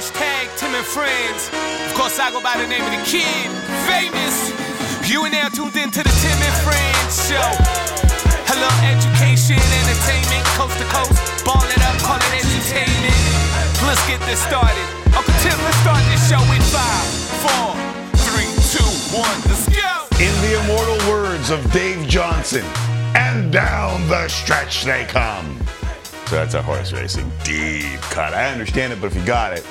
Hashtag Tim and Friends. Of course, I go by the name of the kid, famous. You and now tuned in to the Tim and Friends show. Hello, education, entertainment, coast to coast. Ball it up, call it entertainment. Let's get this started. Uncle Tim, let's start this show in five, four, three, two, one. Let's go. In the immortal words of Dave Johnson, and down the stretch they come. So that's a horse racing deep cut. I understand it, but if you got it,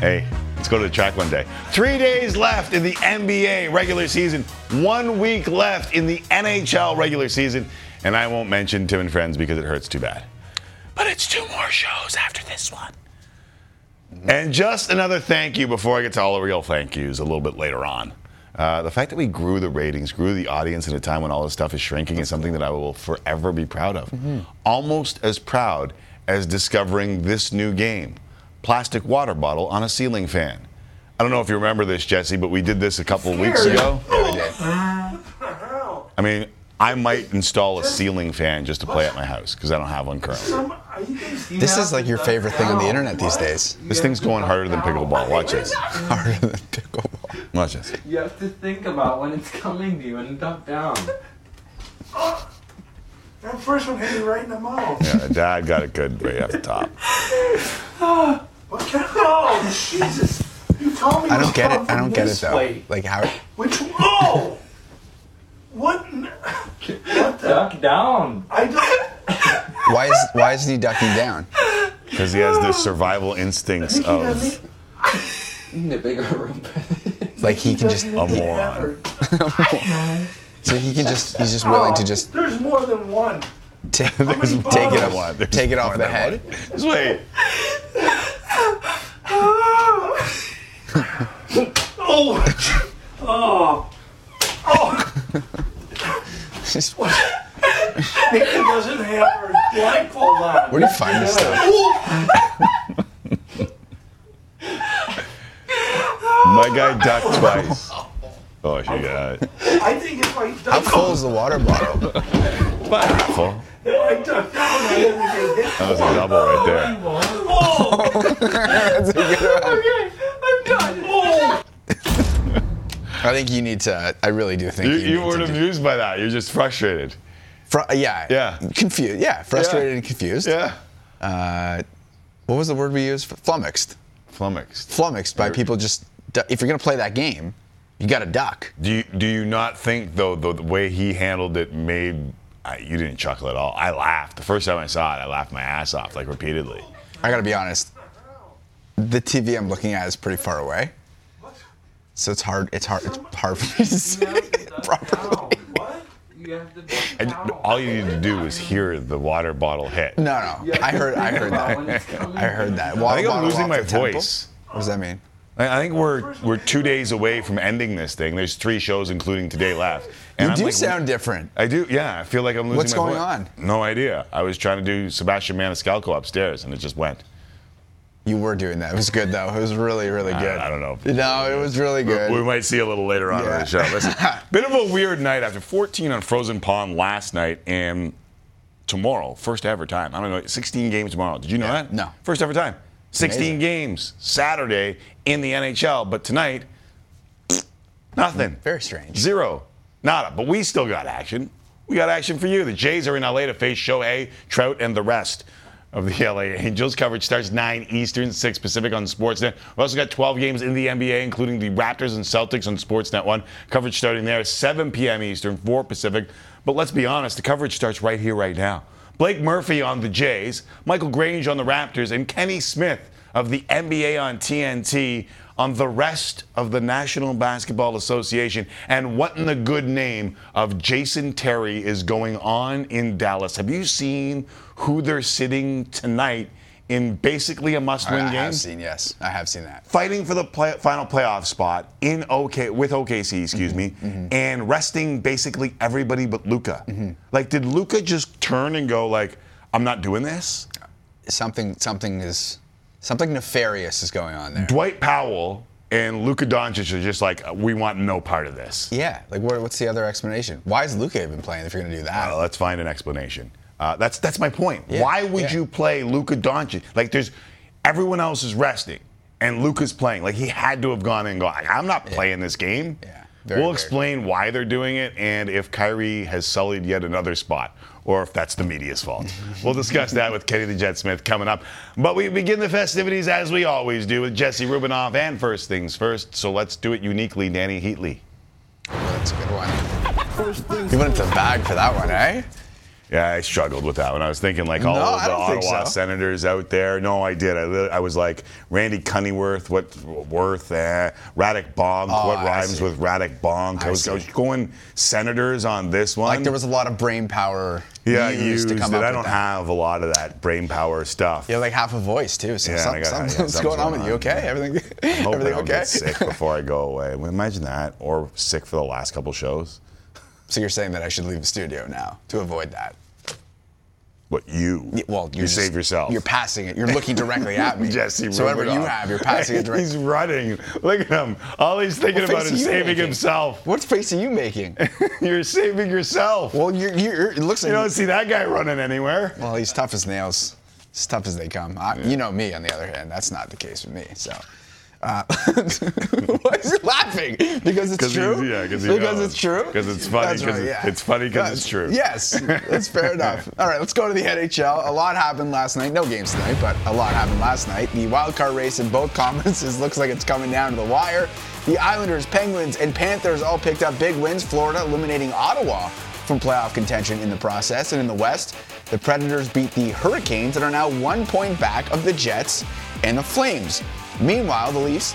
hey, let's go to the track one day. Three days left in the NBA regular season, one week left in the NHL regular season, and I won't mention Tim and Friends because it hurts too bad. But it's two more shows after this one. And just another thank you before I get to all the real thank yous a little bit later on. Uh, the fact that we grew the ratings, grew the audience at a time when all this stuff is shrinking is something that I will forever be proud of. Almost as proud as discovering this new game plastic water bottle on a ceiling fan. I don't know if you remember this, Jesse, but we did this a couple of weeks ago. I mean, I might install a ceiling fan just to play at my house because I don't have one currently. This is like your favorite thing on the internet these days. This thing's going harder than pickleball. Watch this. Harder than pickleball. Watch this. You have to think about when it's coming to you and duck down. That first one hit me right in the mouth. Yeah, Dad got it good right at the top. What kind of, oh, Jesus. You told me I don't get it. I don't from get it this though. way. Like how? Which, oh! What? What the? Duck down. I don't. Why is why isn't he ducking down? Because he has the survival instincts Think he got of me? Need a bigger room. Like he can just a moron. so he can just he's just willing oh, to just There's more than one. ta- take it off There's take it off the head. Just wait. Oh! Oh! Oh! Just- Nikki doesn't have her blindfold on. Where do you find this stuff? My guy ducked twice. Oh, she got it. I think if I How duck, full is the water bottle? Full. if I duck down, I never get hit. That was a double right there. Oh! That's a good one. Okay, I'm done. Oh! I think you need to. I really do think You, you, you need weren't do- amused by that. You're just frustrated. Fru- yeah. Yeah. Confused. Yeah. Frustrated Yeah. and confused. Yeah. Uh, what was the word we used? Flummoxed. Flummoxed. Flummoxed by people just. If you're gonna play that game, you got to duck. Do you, do you not think, though, the, the way he handled it made. I, you didn't chuckle at all. I laughed. The first time I saw it, I laughed my ass off, like repeatedly. I gotta be honest. The TV I'm looking at is pretty far away, so it's hard. It's hard. It's hard for me to see it properly. What? You have to And all you need to do is hear the water bottle hit. No, no. I heard. I heard that. I heard that. I think I'm losing my the temple? voice. What does that mean? I I think we're we're two days away from ending this thing. There's three shows, including today, left. And You I'm do like, sound different. I do, yeah. I feel like I'm losing What's going voice. on? No idea. I was trying to do Sebastian Maniscalco upstairs, and it just went. You were doing that. It was good though. It was really, really good. I don't know. No, it was really good. We might see a little later on in the show. Listen, bit of a weird night after 14 on Frozen Pond last night, and tomorrow, first ever time. I don't know, 16 games tomorrow. Did you know that? No. First ever time. 16 Amazing. games Saturday in the NHL, but tonight, nothing. Very strange. Zero. Nada. But we still got action. We got action for you. The Jays are in LA to face Shohei, Trout, and the rest of the LA Angels. Coverage starts 9 Eastern, 6 Pacific on Sportsnet. We've also got 12 games in the NBA, including the Raptors and Celtics on Sportsnet 1. Coverage starting there, 7 p.m. Eastern, 4 Pacific. But let's be honest, the coverage starts right here, right now. Blake Murphy on the Jays, Michael Grange on the Raptors, and Kenny Smith of the NBA on TNT on the rest of the National Basketball Association and what in the good name of Jason Terry is going on in Dallas. Have you seen who they're sitting tonight in basically a must-win I game? I have seen. Yes, I have seen that. Fighting for the play, final playoff spot in OK with OKC, excuse me, and resting basically everybody but Luka. Like, did Luka just turn and go like, "I'm not doing this"? Something. Something is. Something nefarious is going on there. Dwight Powell and Luka Doncic are just like, we want no part of this. Yeah. Like, what, what's the other explanation? Why is Luka even playing if you're gonna do that? Uh, let's find an explanation. Uh, that's that's my point. Yeah, Why would yeah. you play Luka Doncic? Like, there's everyone else is resting. and Luka's playing. Like he had to have gone and gone, I'm not playing this game. Yeah, very, we'll very explain why they're doing it and if Kyrie has sullied yet another spot or if that's the media's fault. we'll discuss that with Kenny the Jet Smith coming up. But we begin the festivities as we always do with Jesse Rubinoff and first things first. So let's do it uniquely, Dany Heatley. That's a good one. You went into the bag for that one, eh? Yeah, I struggled with that one. I was thinking like all No, of the Ottawa so. Senators out there. No, I did. I, I was like Randy Cunneyworth, what Worth, eh, Radek Bonk, Oh, what I rhymes see. with Radek Bonk. I I was, I was going Senators on this one. Like there was a lot of brain power yeah, used, used to come it. I don't that. have a lot of that brain power stuff. You have like half a voice too. So Yeah, some, got- some- yeah, what's something's going on with you? Okay, everything, I'm everything don't okay? sick before I go away. Well, Imagine that, or sick for the last couple shows. So you're saying that I should leave the studio now to avoid that? What you? Y- Well, you just- save yourself. You're passing it. You're looking directly at me. Jesse So whatever you have, you're passing it directly. He's running. Look at him. All he's thinking about is saving making? himself. What face are you making? You're saving yourself. well, you're, you're, it looks like you don't see that guy running anywhere. Well, he's tough as nails. As tough as they come. I, You know me, on the other hand. That's not the case with me. So. Uh, why is he laughing? Because it's true. yeah, because knows. it's true. 'Cause it's funny, That's 'cause right, yeah. it's funny 'cause it's true. Yes, that's fair enough. All right, let's go to the NHL. A lot happened last night. No games tonight, but a lot happened last night. The wild card race in both conferences looks like it's coming down to the wire. The Islanders, Penguins, and Panthers all picked up big wins. Florida eliminating Ottawa from playoff contention in the process. And in the West, the Predators beat the Hurricanes and are now one point back of the Jets and the Flames. Meanwhile, the Leafs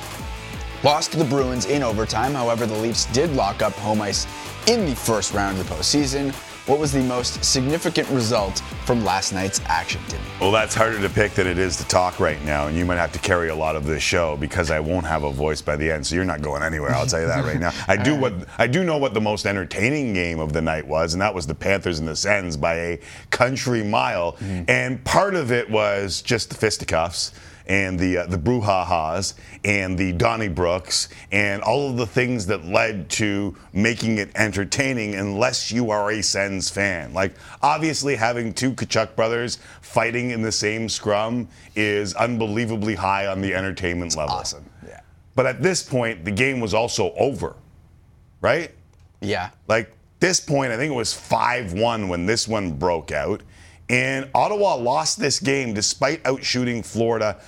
lost to the Bruins in overtime. However, the Leafs did lock up home ice in the first round of the postseason. What was the most significant result from last night's action, Timmy? Well, that's harder to pick than it is to talk right now, and you might have to carry a lot of this show because I won't have a voice by the end. So you're not going anywhere. I'll tell you that right now. I do what I do know what the most entertaining game of the night was, and that was the Panthers and the Sens by a country mile. Mm-hmm. And part of it was just the fisticuffs and the uh, the brouhahas and the Donnybrooks and all of the things that led to making it entertaining unless you are a Sens fan. Like obviously having two Tkachuk brothers fighting in the same scrum is unbelievably high on the entertainment level. Awesome. Yeah. But at this point the game was also over. Right? Yeah. Like this point, I think it was 5 1 when this one broke out. And Ottawa lost this game despite outshooting Florida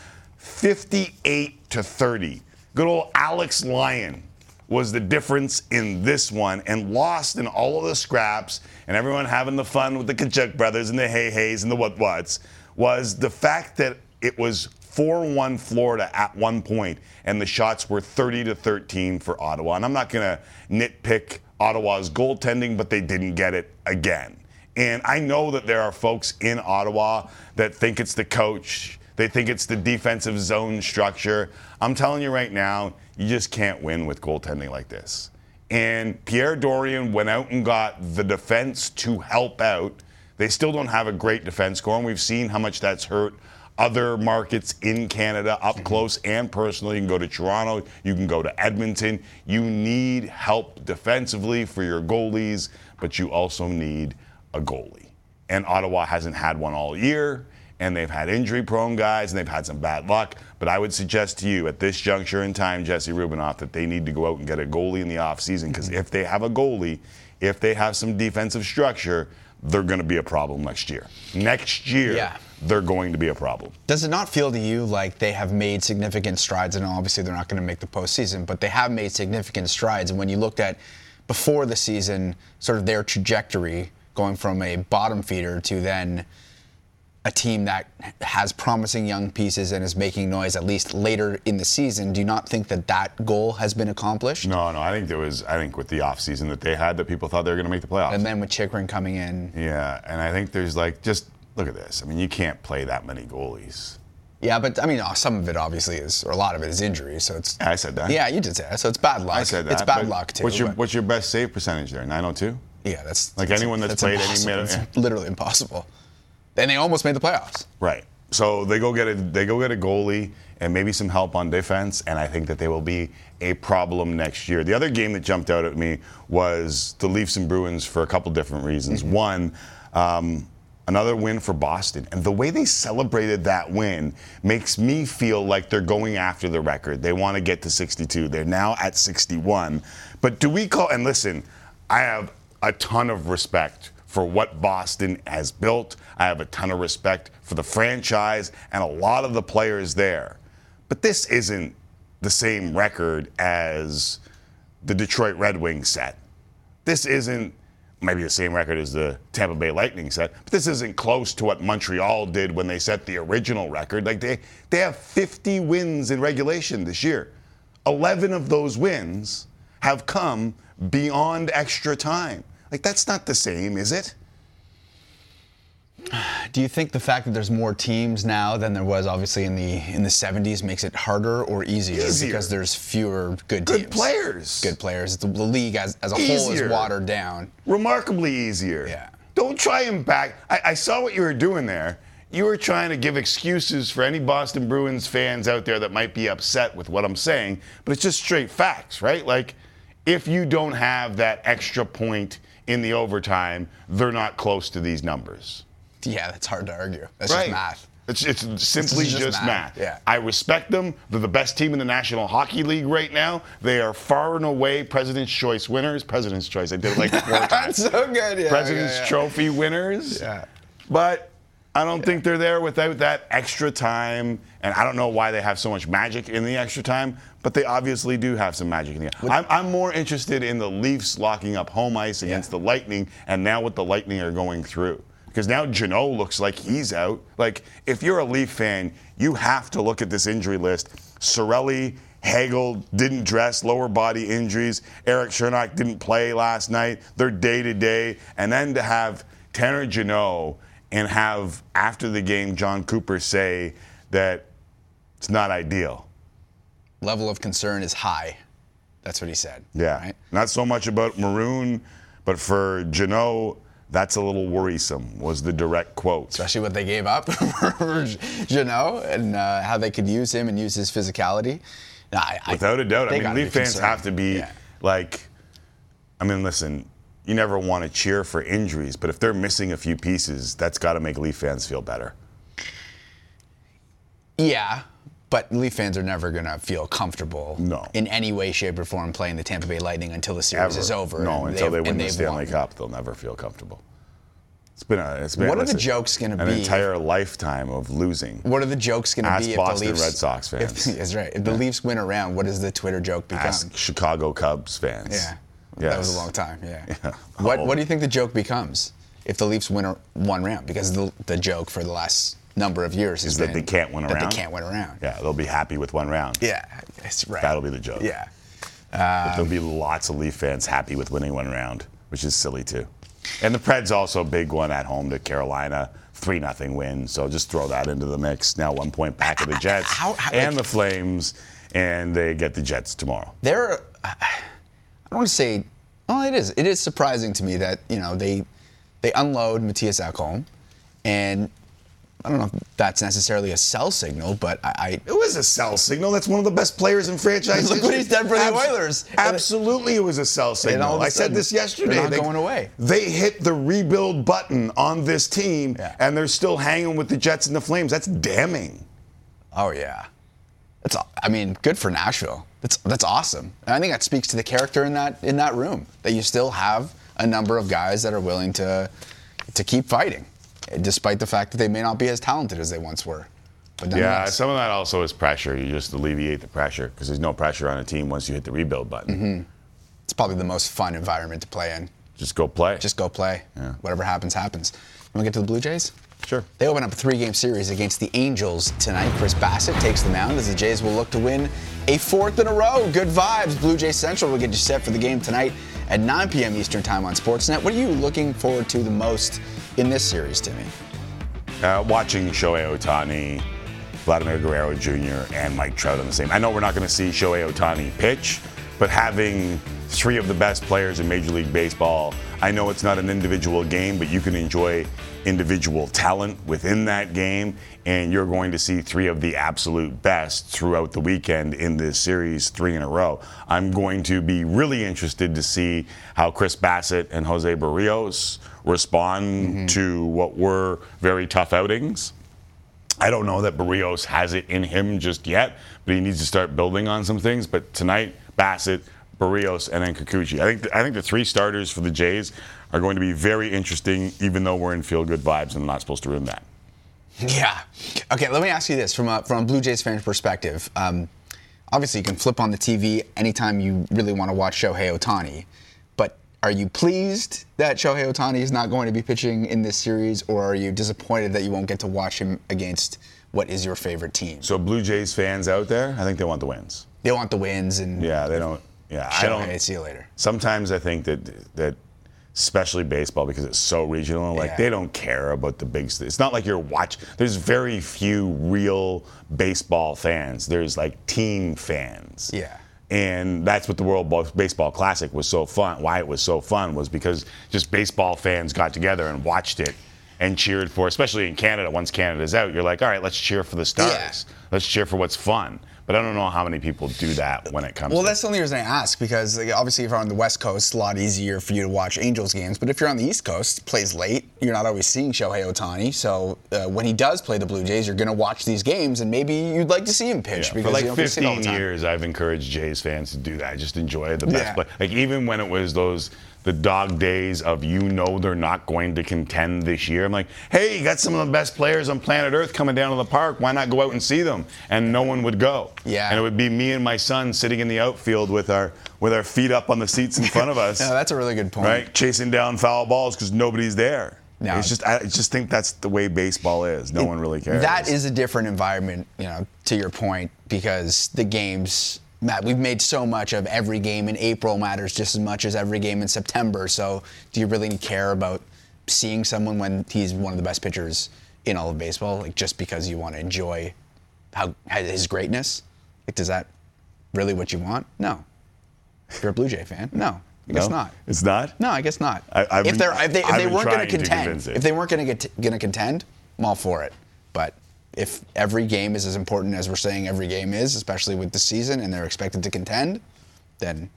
58 to 30. Good old Alex Lyon was the difference in this one and lost in all of the scraps and everyone having the fun with the Tkachuk brothers and the Hey Hays and the What Whats was the fact that it was 4-1 Florida at one point and the shots were 30 to 13 for Ottawa. And I'm not going to nitpick Ottawa's goaltending, but they didn't get it again. And I know that there are folks in Ottawa that think it's the coach, they think it's the defensive zone structure. I'm telling you right now, you just can't win with goaltending like this. And Pierre Dorion went out and got the defense to help out. They still don't have a great defense core, and we've seen how much that's hurt other markets in Canada up mm-hmm. close and personal. You can go to Toronto, you can go to Edmonton. You need help defensively for your goalies, but you also need a goalie. And Ottawa hasn't had one all year, and they've had injury prone guys, and they've had some bad luck. But I would suggest to you at this juncture in time, Jesse Rubinoff, that they need to go out and get a goalie in the offseason because if they have a goalie, if they have some defensive structure, they're going to be a problem next year. Next year, Yeah. they're going to be a problem. Does it not feel to you like they have made significant strides? And obviously, they're not going to make the postseason, but they have made significant strides. And when you looked at before the season, sort of their trajectory going from a bottom feeder to then a team that has promising young pieces and is making noise at least later in the season, do you not think that that goal has been accomplished? No, no, I think there was, I think with the offseason that they had, that people thought they were going to make the playoffs. And then with Chychrun coming in, yeah, and I think there's like, just look at this. I mean, you can't play that many goalies. yeah, but I mean, uh, some of it obviously is, or a lot of it is injury. So it's I said that. yeah, you did say that. So it's bad luck. I said that. It's bad luck too. What's your What's your best save percentage there? 902. Yeah, that's Like anyone that's played any impossible. minute- It's literally impossible. And they almost made the playoffs. Right. So they go get a they go get a goalie and maybe some help on defense, and I think that they will be a problem next year. The other game that jumped out at me was the Leafs and Bruins for a couple different reasons. One, um, Another win for Boston. And the way they celebrated that win makes me feel like they're going after the record. They want to get to 62. They're now at 61. But do we call, and listen, I have a ton of respect for what Boston has built. I have a ton of respect for the franchise and a lot of the players there. But this isn't the same record as the Detroit Red Wings set. This isn't maybe the same record as the Tampa Bay Lightning set, but this isn't close to what Montreal did when they set the original record. Like they they have 50 wins in regulation this year. 11 of those wins have come beyond extra time. Like that's not the same, is it? Do you think the fact that there's more teams now than there was obviously in the in the 70s makes it harder or easier, Easier. because there's fewer good Good teams? players. Good players. The, the league as, as a whole is watered down. remarkably easier. Yeah. Don't try and back. I, I saw what you were doing there. You were trying to give excuses for any Boston Bruins fans out there that might be upset with what I'm saying, but it's just straight facts, right? Like, if you don't have that extra point in the overtime, they're not close to these numbers. Yeah, that's hard to argue. That's right. just math. It's, it's simply just just, math, math. yeah. I respect them. They're the best team in the National Hockey League right now. They are far and away President's Choice winners. President's Choice. I did it like four times. That's so good. Yeah, President's yeah, yeah. Trophy winners. Yeah. But I don't think they're there without that extra time. And I don't know why they have so much magic in the extra time, but they obviously do have some magic in the I'm, I'm more interested in the Leafs locking up home ice against the Lightning and now what the Lightning are going through. Because now Jeannot looks like he's out. Like, if you're a Leaf fan, you have to look at this injury list. Cirelli, Hagel didn't dress, lower body injuries. Erik Cernak didn't play last night. They're day to day. And then to have Tanner Jeannot and have, after the game, Jon Cooper say that it's not ideal. Level of concern is high. That's what he said. Yeah. Right? Not so much about Maroon, but for Jeannot, that's a little worrisome, was the direct quote. Especially what they gave up for Jeannot and uh, how they could use him and use his physicality. Nah, I, I- Without a doubt. I mean, Leaf fans concerned. have to be Yeah. like, I mean, listen, you never want to cheer for injuries, but if they're missing a few pieces, that's got to make Leaf fans feel better. Yeah, but Leaf fans are never going to feel comfortable No. in any way, shape, or form playing the Tampa Bay Lightning until the series Ever. is over. No, until they win the Stanley won. Cup, they'll never feel comfortable. It's been a. It's been. What are the jokes gonna be? an entire lifetime of losing. What are the jokes going to be if Boston the Leafs? Red Sox if- fans. that's right. If the Leafs win a round, what does the Twitter joke become? Ask Chicago Cubs fans. Yeah, Yes. that was a long time. Yeah. What Oh. What do you think the joke becomes if the Leafs win a, one round? Because the the joke for the last number of years Is that they can't win a that round? they can't win a round. Yeah, they'll be happy with one round. Yeah, that's right. That'll be the joke. Yeah. But there'll um, be lots of Leaf fans happy with winning one round, which is silly too. And the Preds also a big one at home to Carolina, three nothing win. So just throw that into the mix. Now one point back of the Jets How- how- and the Flames, and they get the Jets tomorrow. They're, I don't want to say, well, it is. It is surprising to me that you know they they unload Mattias Ekholm, and I don't know if that's necessarily a sell signal, but I, I It was a sell signal. That's one of the best players in franchise Look what he's done for the Abs- Oilers. Absolutely, it was a sell all signal. of a I said sudden, this yesterday. they're not going away. They hit the rebuild button on this team, Yeah. and they're still hanging with the Jets and the Flames. That's damning. oh yeah, that's I mean good for Nashville. That's that's awesome. And I think that speaks to the character in that in that room that you still have a number of guys that are willing to to keep fighting, despite the fact that they may not be as talented as they once were. But Yeah, some of that also is pressure. You just alleviate the pressure because there's no pressure on a team once you hit the rebuild button. Mm-hmm. it's probably the most fun environment to play in. Just go play. Just go play. Yeah. Whatever happens, happens. You want to get to the Blue Jays? Sure. They open up a three-game series against the Angels tonight. Chris Bassitt takes the mound as the Jays will look to win a fourth in a row. Good vibes. Blue Jays Central will get you set for the game tonight at 9 p.m. Eastern Time on Sportsnet. What are you looking forward to the most in this series, Timmy? Uh, watching Shohei Ohtani, Vladimir Guerrero Jr., and Mike Trout on the same. I know we're not going to see Shohei Ohtani pitch, but having three of the best players in Major League Baseball, I know it's not an individual game, but you can enjoy individual talent within that game, and you're going to see three of the absolute best throughout the weekend in this series, three in a row. I'm going to be really interested to see how Chris Bassitt and Jose Berrios respond mm-hmm. to what were very tough outings. I don't know that Berrios has it in him just yet, but he needs to start building on some things. But tonight, Bassitt, Berrios, and then Kikuchi. I think I think the three starters for the Jays are going to be very interesting, even though we're in feel good vibes and I'm not supposed to ruin that. Yeah. Okay, let me ask you this from a, from a Blue Jays fan perspective. Um, obviously, you can flip on the TV anytime you really want to watch Shohei Ohtani. But are you pleased that Shohei Ohtani is not going to be pitching in this series, or are you disappointed that you won't get to watch him against what is your favorite team? So Blue Jays fans out there, I think they want the wins. They want the wins and Yeah, they don't. Yeah, I don't. see you later. Sometimes I think that that especially baseball because it's so regional like Yeah. they don't care about the big st- it's not like you're watch there's very few real baseball fans there's like team fans Yeah. and that's what the World Baseball Classic was so fun. Why it was so fun was because just baseball fans got together and watched it and cheered for, especially in Canada. Once Canada's out, you're like, all right, let's cheer for the stars. Let's cheer for what's fun. But I don't know how many people do that when it comes. Well, to that's the only reason I ask because like, obviously, if you're on the West Coast, it's a lot easier for you to watch Angels games. But if you're on the East Coast, plays late. You're not always seeing Shohei Ohtani. So uh, when he does play the Blue Jays, you're going to watch these games, and maybe you'd like to see him pitch Yeah, because for like you don't get to see all the 15 time. years, I've encouraged Jays fans to do that. Just enjoy the best Yeah. play. Like even when it was those the dog days of you know they're not going to contend this year. I'm like, hey, you got some of the best players on planet Earth coming down to the park. Why not go out and see them? And no one would go. Yeah. And it would be me and my son sitting in the outfield with our with our feet up on the seats in front of us. No, that's a really good point. Right, chasing down foul balls because nobody's there. No. It's just I just think that's the way baseball is. No one really cares. That is a different environment, you know, to your point, because the games, Matt, we've made so much of every game in April matters just as much as every game in September. So do you really care about seeing someone when he's one of the best pitchers in all of baseball? Like just because you want to enjoy how his greatness? Like, does that really what you want? No. If you're a Blue Jay fan, no. I guess No? not. It's not. No, I guess not. I- I've if been- if they, if I've they weren't going to contend, if they weren't going to get going to contend, I'm all for it. But if every game is as important as we're saying every game is, especially with the season, and they're expected to contend, then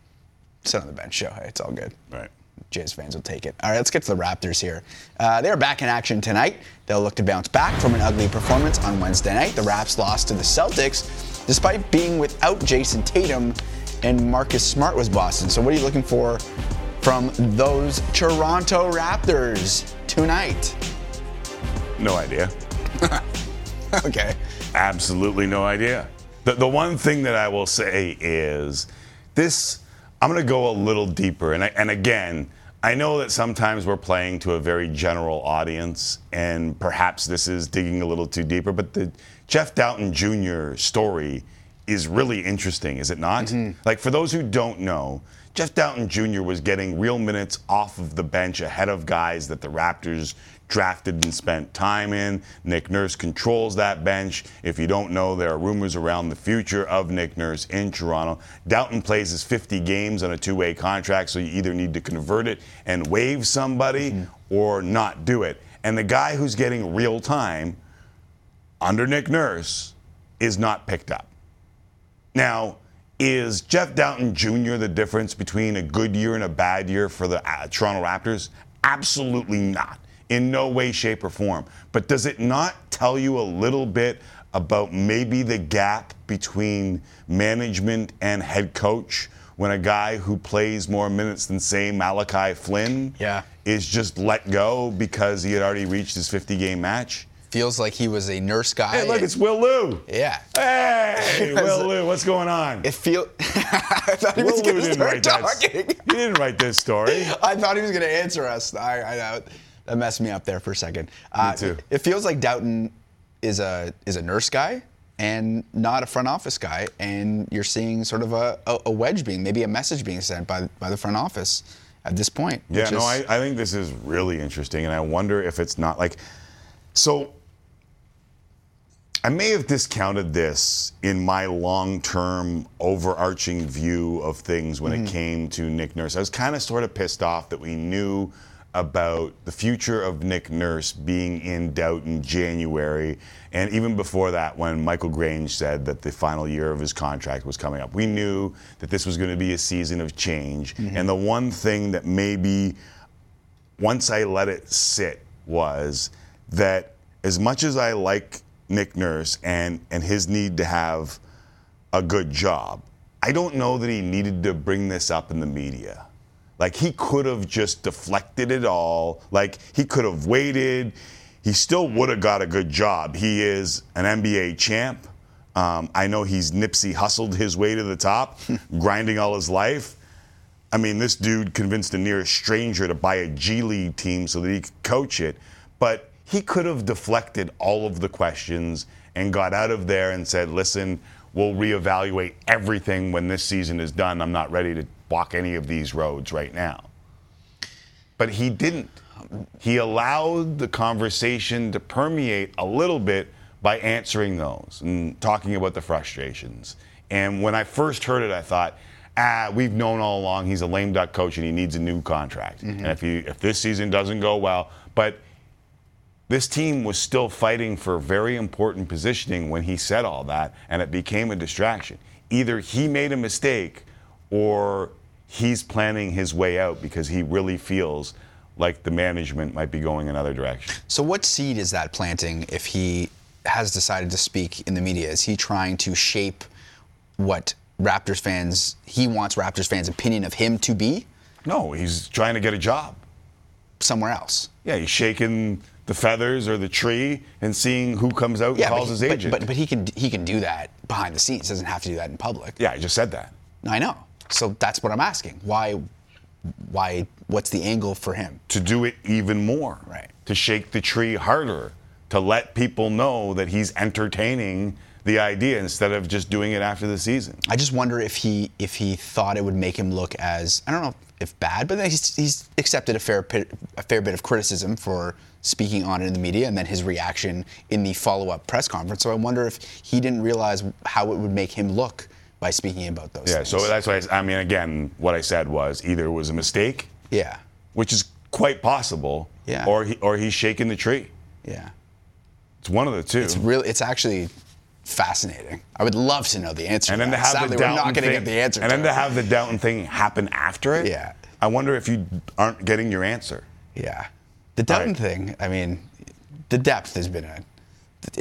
sit on the bench, show. Hey, it's all good. Right. Jazz fans will take it. All right, let's get to the Raptors here. Uh, they're back in action tonight. They'll look to bounce back from an ugly performance on Wednesday night. The Raps lost to the Celtics despite being without Jayson Tatum and Marcus Smart was Boston. So, what are you looking for from those Toronto Raptors tonight? No idea. okay. Absolutely no idea. The, the one thing that I will say is this I'm going to go a little deeper. And, I, and again, I know that sometimes we're playing to a very general audience, and perhaps this is digging a little too deeper, but the Jeff Dowtin Jr. story is really interesting, is it not? Mm-hmm. Like, for those who don't know, Jeff Dowtin Jr. was getting real minutes off of the bench ahead of guys that the Raptors drafted and spent time in. Nick Nurse controls that bench. If you don't know, there are rumors around the future of Nick Nurse in Toronto. Dowtin plays his 50 games on a two way contract, so you either need to convert it and waive somebody or not do it. And the guy who's getting real time under Nick Nurse is not picked up. Now, is Jeff Dowtin Jr. the difference between a good year and a bad year for the uh, Toronto Raptors? Absolutely not. In no way, shape, or form. But does it not tell you a little bit about maybe the gap between management and head coach when a guy who plays more minutes than, say, Malachi Flynn Yeah. is just let go because he had already reached his 50 game match? Feels like he was a nurse guy. Hey, look, it's Will Lou. yeah. Hey, Will Lou, what's going on? It feel. I thought he Will was going to start that. talking. He didn't write this story. I thought he was going to answer us. I, I know that messed me up there for a second. Uh, too. It feels like Dowtin is a is a nurse guy and not a front office guy, and you're seeing sort of a, a, a wedge being maybe a message being sent by by the front office at this point. Yeah, no, is- I, I think this is really interesting, and I wonder if it's not like. So, I may have discounted this in my long term overarching view of things when it came to Nick Nurse. I was kind of sort of pissed off that we knew about the future of Nick Nurse being in doubt in January. And even before that, when Michael Grange said that the final year of his contract was coming up, we knew that this was going to be a season of change. Mm-hmm. And the one thing that maybe once I let it sit was that as much as I like Nick Nurse and and his need to have a good job, I don't know that he needed to bring this up in the media. Like he could have just deflected it all. Like he could have waited. He still would have got a good job. He is an NBA champ. Um, I know he's Nipsey hustled his way to the top, grinding all his life. I mean, this dude convinced a near stranger to buy a G League team so that he could coach it. But he could have deflected all of the questions and got out of there and said, listen, we'll reevaluate everything when this season is done. I'm not ready to walk any of these roads right now. But he didn't. He allowed the conversation to permeate a little bit by answering those and talking about the frustrations. And when I first heard it, I thought, ah, we've known all along he's a lame duck coach and he needs a new contract. And if he if this season doesn't go well, but this team was still fighting for very important positioning when he said all that, and it became a distraction. Either he made a mistake or he's planning his way out because he really feels like the management might be going another direction. So, what seed is that planting if he has decided to speak in the media? Is he trying to shape what Raptors fans, he wants Raptors fans' opinion of him to be No, he's trying to get a job. somewhere else? Yeah, he's shaking the feathers or the tree and seeing who comes out and calls but, his but- agent. But, but he can he can do that behind the scenes. Doesn't have to do that in public. yeah, I just said that. I know. So that's what I'm asking. Why? Why? What's the angle for him? to do it even more. Right. To shake the tree harder, to let people know that he's entertaining the idea instead of just doing it after the season. I just wonder if he if he thought it would make him look as I don't know if bad, but he's, he's accepted a fair bit, a fair bit of criticism for speaking on it in the media, and then his reaction in the follow up press conference. So I wonder if he didn't realize how it would make him look by speaking about those. Yeah, things. so that's why I mean, again, what I said was either it was a mistake, yeah, which is quite possible, Yeah. or he, or he's shaking the tree. yeah. It's one of the two. It's really it's actually fascinating. I would love to know the answer. and then to that. have Sadly, the we're not going to get the answer. and then to to have the Dowtin thing happen after it. Yeah. I wonder if you aren't getting your answer. Yeah. The Dowtin right. thing, I mean, the depth has been a.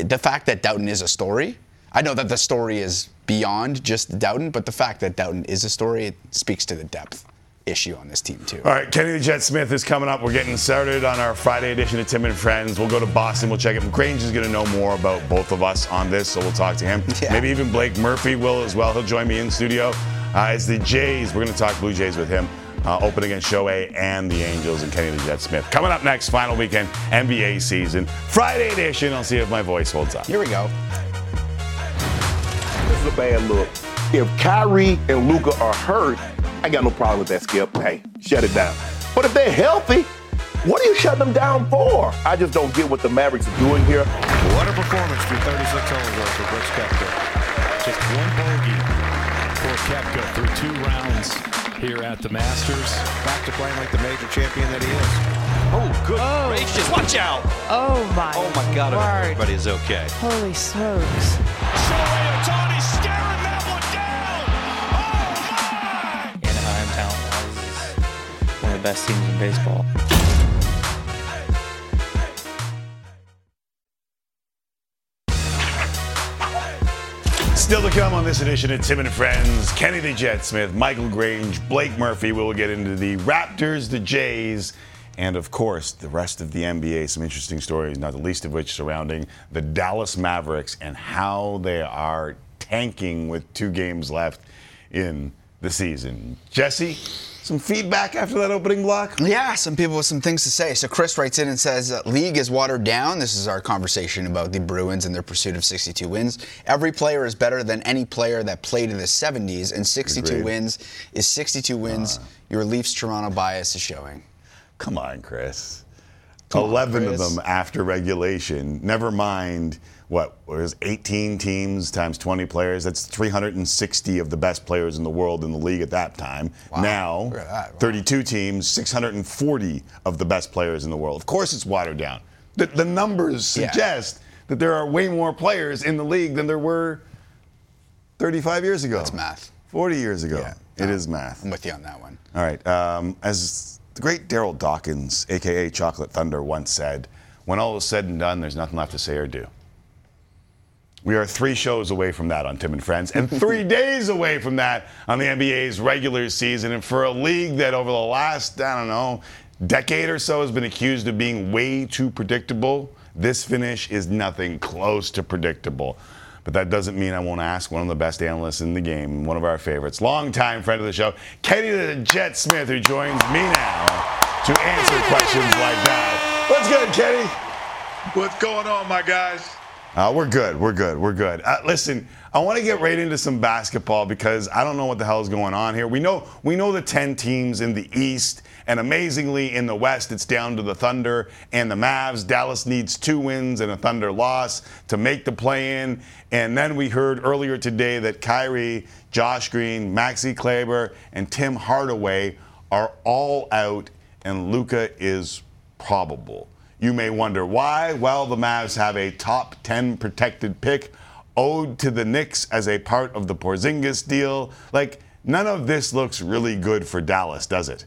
The fact that Dowtin is a story, I know that the story is beyond just Dowtin, but the fact that Dowtin is a story, it speaks to the depth issue on this team, too. All right, Kenny the Jet Smith is coming up. We're getting started on our Friday edition of Tim and Friends. We'll go to Boston. We'll check it. Grange is going to know more about both of us on this, so we'll talk to him. Yeah. Maybe even Blake Murphy will as well. He'll join me in studio. Uh, it's the Jays. We're going to talk Blue Jays with him. Uh, opening against Shohei and the Angels and Kenny the Jet Smith. Coming up next, final weekend, NBA season. Friday edition. I'll see if my voice holds up. Here we go. This is a bad look. If Kyrie and Luka are hurt, I got no problem with that, Skip. Hey, shut it down. But if they're healthy, what are you shutting them down for? I just don't get what the Mavericks are doing here. What a performance through 36 holes though for Brooks Koepka. Just one bogey for Koepka through two rounds here at the Masters. Back to playing like the major champion that he is. Oh, good oh. gracious. Watch out. Oh my. Oh, my God. I hope word. everybody's okay. Holy smokes. Best teams in baseball. Still to come on this edition of Tim and Friends, Kenny the Jet Smith, Michael Grange, Blake Murphy. We will get into the Raptors, the Jays, and of course the rest of the NBA. Some interesting stories, not the least of which surrounding the Dallas Mavericks and how they are tanking with two games left in the season. Jesse, some feedback after that opening block? Yeah, some people with some things to say. So Chris writes in and says, uh, "League is watered down." This is our conversation about the Bruins and their pursuit of 62 wins. Every player is better than any player that played in the 70s, and 62 Agreed. wins is 62 wins. Your Leafs Toronto bias is showing. Come on, Chris. Come on, 11 Chris. of them after regulation. Never mind what was 18 teams times 20 players. That's 360 of the best players in the world in the league at that time. Now, that. Wow. 32 teams, 640 of the best players in the world. Of course, it's watered down. The, the numbers Yeah. suggest that there are way more players in the league than there were 35 years ago. That's math. 40 years ago. Yeah. It is math. I'm with you on that one. All right. Um, as the great Darryl Dawkins, aka Chocolate Thunder, once said, "When all is said and done, there's nothing left to say or do." We are three shows away from that on Tim and Friends, and three days away from that on the NBA's regular season. And for a league that over the last, I don't know, decade or so has been accused of being way too predictable, this finish is nothing close to predictable. But that doesn't mean I won't ask one of the best analysts in the game, one of our favorites, longtime friend of the show, Kenny the Jet Smith, who joins me now to answer questions like that. What's good, Kenny? What's going on, my guys? Uh, we're good. We're good. We're good. Uh, listen, I want to get right into some basketball because I don't know what the hell is going on here. We know we know the ten teams in the East, and amazingly in the West, it's down to the Thunder and the Mavs. Dallas needs two wins and a Thunder loss to make the play-in. And then we heard earlier today that Kyrie, Josh Green, Maxi Kleber, and Tim Hardaway are all out, and Luka is probable. You may wonder why. Well, the Mavs have a top 10 protected pick owed to the Knicks as a part of the Porzingis deal. Like, none of this looks really good for Dallas, does it?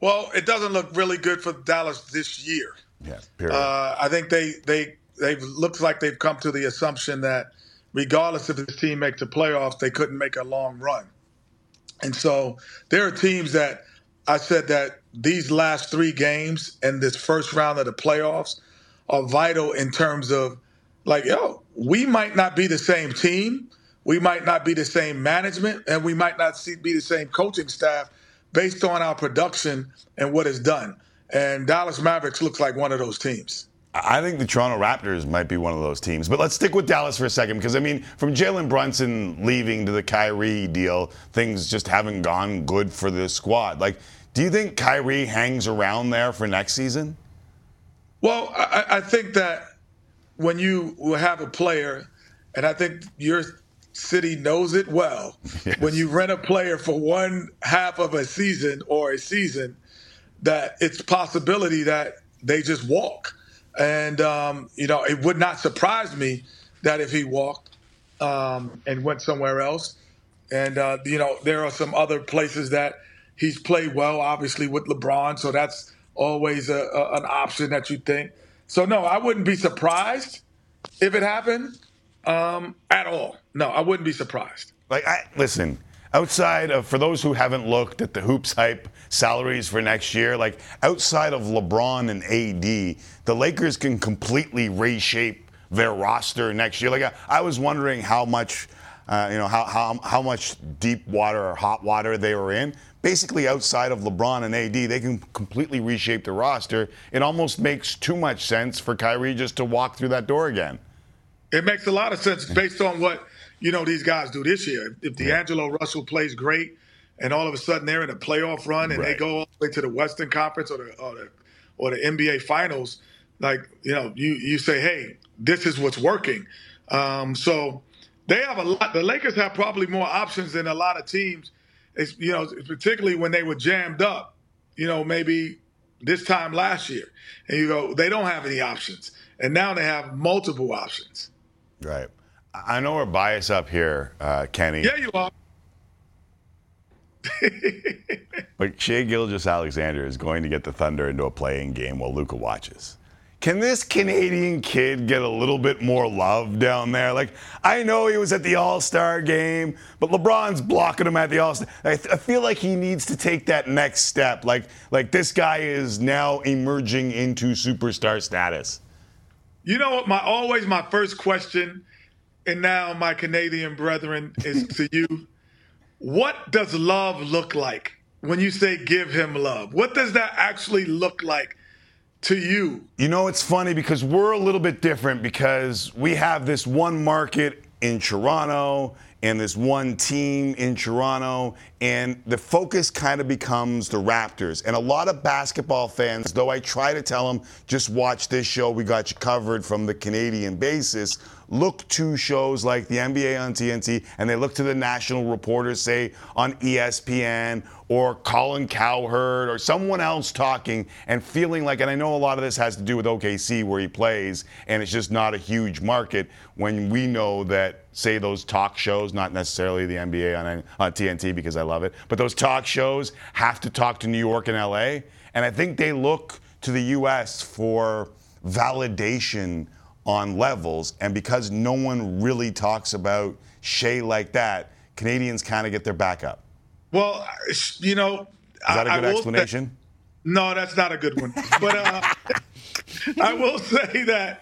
Well, it doesn't look really good for Dallas this year. Yeah, period. Uh, I think they they they've looks like they've come to the assumption that regardless if this team makes the playoffs, they couldn't make a long run. And so there are teams that I said that these last three games and this first round of the playoffs are vital in terms of like, yo, we might not be the same team, we might not be the same management, and we might not be the same coaching staff based on our production and what is done. And Dallas Mavericks looks like one of those teams. I think the Toronto Raptors might be one of those teams. But let's stick with Dallas for a second because, I mean, from Jalen Brunson leaving to the Kyrie deal, things just haven't gone good for this squad. Like, do you think Kyrie hangs around there for next season? Well, I, I think that when you have a player, and I think your city knows it well, Yes. when you rent a player for one half of a season or a season, that it's possibility that they just walk. And um, you know, it would not surprise me that if he walked um, and went somewhere else. And uh, you know, there are some other places that he's played well, obviously with LeBron, so that's always a, a, an option that you think. So no, I wouldn't be surprised if it happened um, at all. No, I wouldn't be surprised. Like, I listen. Outside of, for those who haven't looked at the hoops hype salaries for next year, like outside of LeBron and AD, the Lakers can completely reshape their roster next year. Like, I, I was wondering how much, uh, you know, how, how how much deep water or hot water they were in. Basically, outside of LeBron and AD, they can completely reshape the roster. It almost makes too much sense for Kyrie just to walk through that door again. It makes a lot of sense based on what you know these guys do this year. If D'Angelo Russell plays great, and all of a sudden they're in a playoff run and they go all the way to the Western Conference or the or the, or the NBA Finals, like you know, you you say, hey, this is what's working. Um, so they have a lot. The Lakers have probably more options than a lot of teams. It's, you know, particularly when they were jammed up. You know, maybe this time last year, and you go, they don't have any options, and now they have multiple options. Right. I know we're biased up here, uh, Kenny. Yeah, you are. But Shai Gilgeous-Alexander is going to get the Thunder into a play-in game while Luka watches. Can this Canadian kid get a little bit more love down there? Like, I know he was at the All Star game, but LeBron's blocking him at the All Star. I, I feel like he needs to take that next step. Like, like this guy is now emerging into superstar status. You know what? My always my first question, and now my Canadian brethren is to you. What does love look like when you say give him love? What does that actually look like to you? You know, it's funny because we're a little bit different because we have this one market in Toronto and this one team in Toronto, and the focus kind of becomes the Raptors. And a lot of basketball fans, though I try to tell them, just watch this show, we got you covered from the Canadian basis, look to shows like the NBA on TNT, and they look to the national reporters, say on ESPN or Colin Cowherd or someone else talking and feeling like, and I know a lot of this has to do with OKC where he plays, and it's just not a huge market when we know that, say, those talk shows, not necessarily the NBA on, on TNT because I love it, but those talk shows have to talk to New York and LA. And I think they look to the US for validation on levels. And because no one really talks about Shai like that, Canadians kind of get their back up. Well, you know, Is that a good say- explanation? no, that's not a good one. But uh, I will say that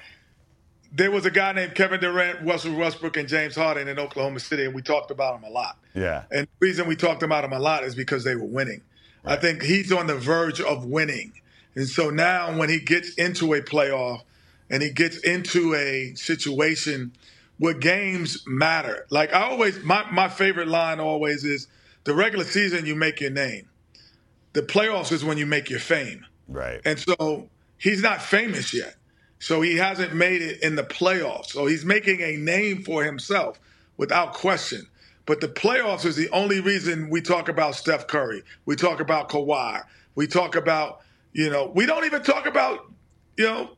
there was a guy named Kevin Durant, Russell Westbrook, and James Harden in Oklahoma City, and we talked about him a lot. Yeah. And the reason we talked about him a lot is because they were winning. I think he's on the verge of winning. And so now when he gets into a playoff and he gets into a situation where games matter, like I always, my, my favorite line always is the regular season, you make your name. The playoffs is when you make your fame. Right. And so he's not famous yet. So he hasn't made it in the playoffs. So he's making a name for himself without question. But the playoffs is the only reason we talk about Steph Curry. We talk about Kawhi. We talk about, you know, we don't even talk about, you know,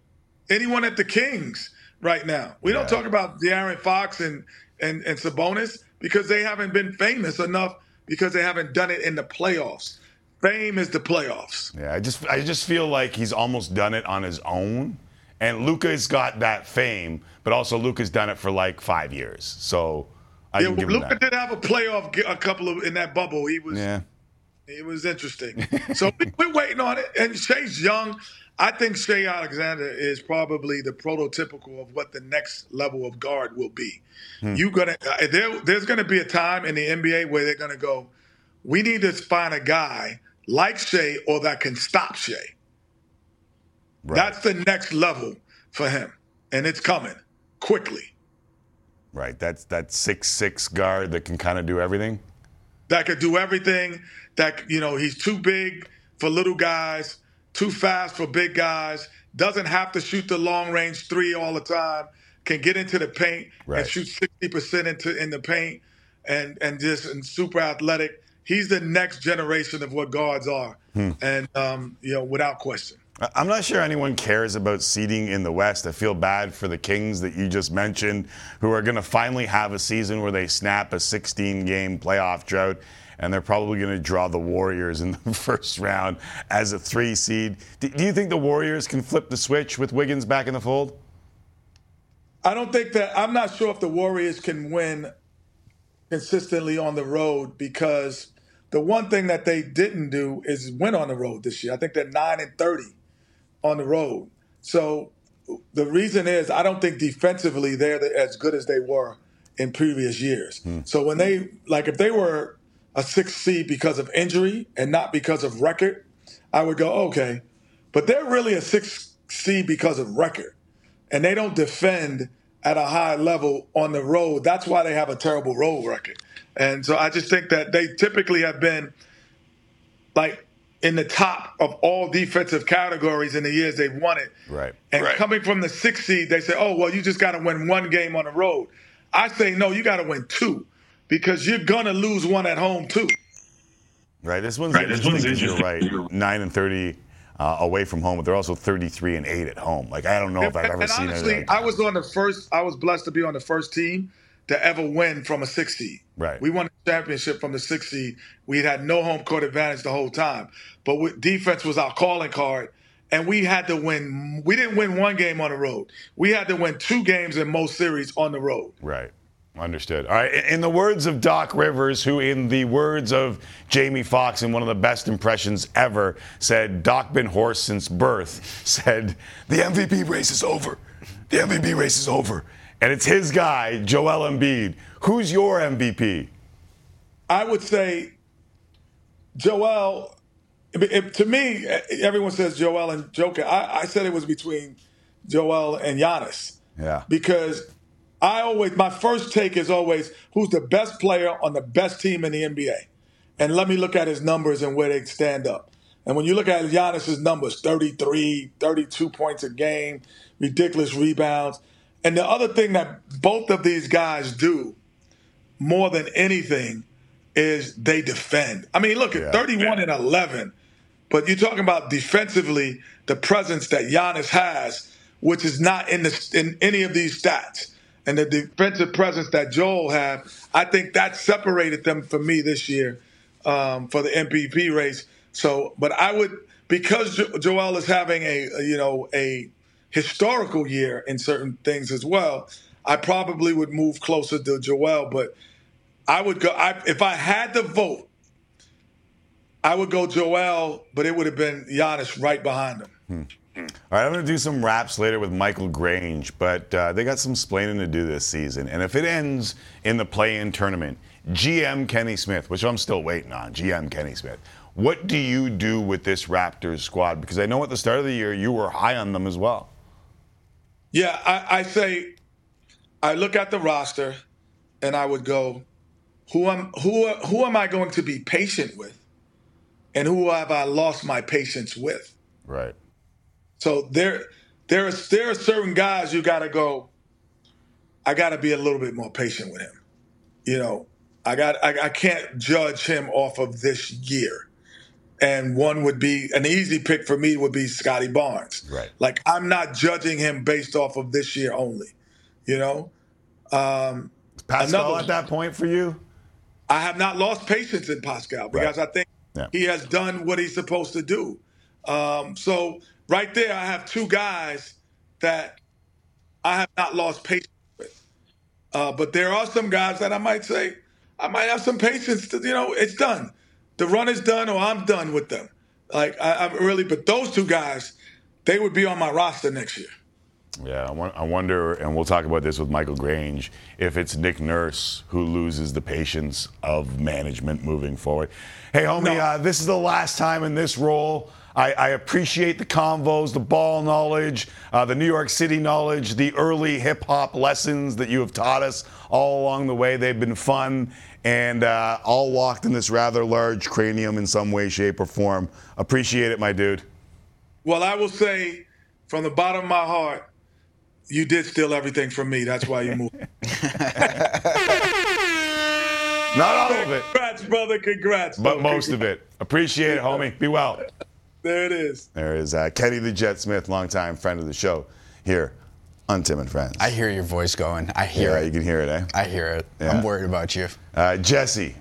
anyone at the Kings right now. We don't talk about De'Aaron Fox and, and, and Sabonis because they haven't been famous enough because they haven't done it in the playoffs. Fame is the playoffs. Yeah, I just I just feel like he's almost done it on his own. And Luka's got that fame, but also Luka's done it for like five years. So I Yeah, him Luca did have a playoff, a couple of in that bubble. He was, Yeah. it was interesting. so we- we're waiting on it. And Shai's young. I think Shai Alexander is probably the prototypical of what the next level of guard will be. You gonna uh, there, there's gonna be a time in the NBA where they're gonna go. We need to find a guy like Shai or that can stop Shai. Right. That's the next level for him, and it's coming quickly. right. That's that six six guard that can kind of do everything. that could do everything. That you know, he's too big for little guys, too fast for big guys. Doesn't have to shoot the long range three all the time. Can get into the paint Right. and shoot sixty percent into in the paint, and and just and super athletic. He's the next generation of what guards are, and um, you know, without question. I'm not sure anyone cares about seeding in the West. I feel bad for the Kings that you just mentioned, who are going to finally have a season where they snap a 16 game playoff drought, and they're probably going to draw the Warriors in the first round as a three seed. Do, do you think the Warriors can flip the switch with Wiggins back in the fold? I don't think that I'm not sure if the Warriors can win consistently on the road because the one thing that they didn't do is win on the road this year. I think they're nine and thirty on the road. So the reason is I don't think defensively they're as good as they were in previous years. Hmm. So when they like if they were a six seed because of injury and not because of record, I would go okay. But they're really a six seed because of record and they don't defend at a high level on the road. That's why they have a terrible road record. And so I just think that they typically have been like in the top of all defensive categories in the years they've won it. Right. And Right. coming from the sixth seed, they say, oh, well, you just got to win one game on the road. I say, no, you got to win two because you're going to lose one at home, too. Right. This one's Right, this interesting you're right. Nine and 30 uh, away from home, but they're also 33 and eight at home. Like I don't know if I've ever and seen honestly, it. I was on the first. I was blessed to be on the first team to ever win from a six seed. Right. We won the championship from the six seed. We had no home court advantage the whole time, but with, defense was our calling card, and we had to win. We didn't win one game on the road. We had to win two games in most series on the road. Right. Understood. All right. In the words of Doc Rivers, who, in the words of Jamie Foxx, in one of the best impressions ever, said, Doc been horse since birth, said, the MVP race is over. The MVP race is over. And it's his guy, Joel Embiid. Who's your MVP? I would say Joel. if- to me, everyone says Joel and Joker. I, I said it was between Joel and Giannis. Yeah. because I always my first take is always who's the best player on the best team in the NBA, and let me look at his numbers and where they stand up. And when you look at Giannis's numbers, 33, 32 points a game, ridiculous rebounds. And the other thing that both of these guys do more than anything is they defend. I mean, look at 31 and 11, but you're talking about defensively the presence that Giannis has, which is not in the in any of these stats. And the defensive presence that Joel had, I think that separated them for me this year um, for the MVP race. So, but I would because jo- Joel is having a, a you know a historical year in certain things as well. I probably would move closer to Joel, but I would go I, if I had to vote. I would go Joel, but it would have been Giannis right behind him. All right, I'm going to do some raps later with Michael Grange, but uh, they got some splaining to do this season. And if it ends in the play in tournament, GM Kenny Smith, which I'm still waiting on, GM Kenny Smith, what do you do with this Raptors squad? Because I know at the start of the year you were high on them as well. Yeah, I, I say I look at the roster and I would go, who am who who am I going to be patient with, and who have I lost my patience with? Right. So there there is there are certain guys you got to go. I got to be a little bit more patient with him. You know, I got I, I can't judge him off of this year. And one would be an easy pick for me would be Scottie Barnes. Right. Like I'm not judging him based off of this year only. You know, um, Pascal another- at that point for you? I have not lost patience in Pascal because I think Yeah. he has done what he's supposed to do. Um, so right there, I have two guys that I have not lost patience with. Uh, but there are some guys that I might say I might have some patience. To, you know, it's done. The run is done, or I'm done with them. Like I, I'm really, but those two guys, they would be on my roster next year. Yeah, I wonder, and we'll talk about this with Michael Grange, if it's Nick Nurse who loses the patience of management moving forward. Hey, homie, uh, this is the last time in this role. I, I appreciate the convos, the ball knowledge, uh, the New York City knowledge, the early hip hop lessons that you have taught us all along the way. They've been fun and uh, all locked in this rather large cranium in some way, shape, or form. Appreciate it, my dude. Well, I will say from the bottom of my heart, you did steal everything from me. That's why you moved. Not all of it, Congrats, brother. Congrats. but bro. most of it. Appreciate it, homie. Be well. There it is. There is uh, Kenny the Jet Smith, longtime friend of the show here on Tim and Friends. I hear your voice going. I hear yeah, it. you can hear it, eh? I hear it. Yeah. I'm worried about you. Uh, Jesse,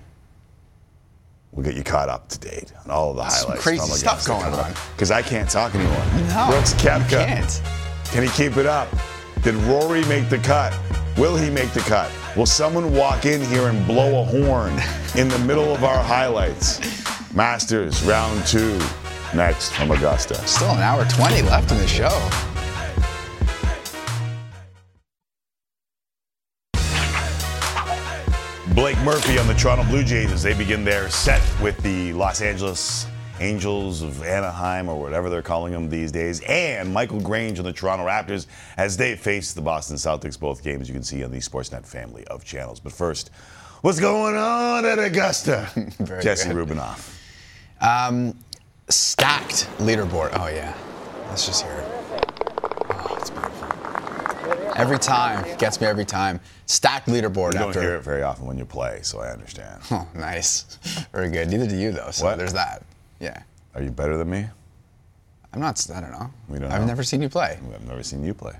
we'll get you caught up to date on all of the Some highlights. crazy stuff going on. Because I can't talk anymore. No, Brooks you Koepka. can't. Can he keep it up? Did Rory make the cut? Will he make the cut? Will someone walk in here and blow a horn in the middle of our highlights? Masters, round two, next from Augusta. Still an hour 20 left in the show. Blake Murphy on the Toronto Blue Jays as they begin their set with the Los Angeles Angels of Anaheim or whatever they're calling them these days, and Michael Grange on the Toronto Raptors as they face the Boston Celtics. Both games you can see on the Sportsnet family of channels. But first, what's going on at Augusta? Very Jesse good. Rubinoff. Um, stacked leaderboard. Oh yeah, let's just hear it. Oh, it's beautiful. Every time gets me every time. Stacked leaderboard You don't after. hear it very often when you play, so I understand. Oh, nice. Very good. Neither do you though. So What? there's that. Yeah. Are you better than me? I'm not. I don't know. We don't I've know. never seen you play. I've never seen you play.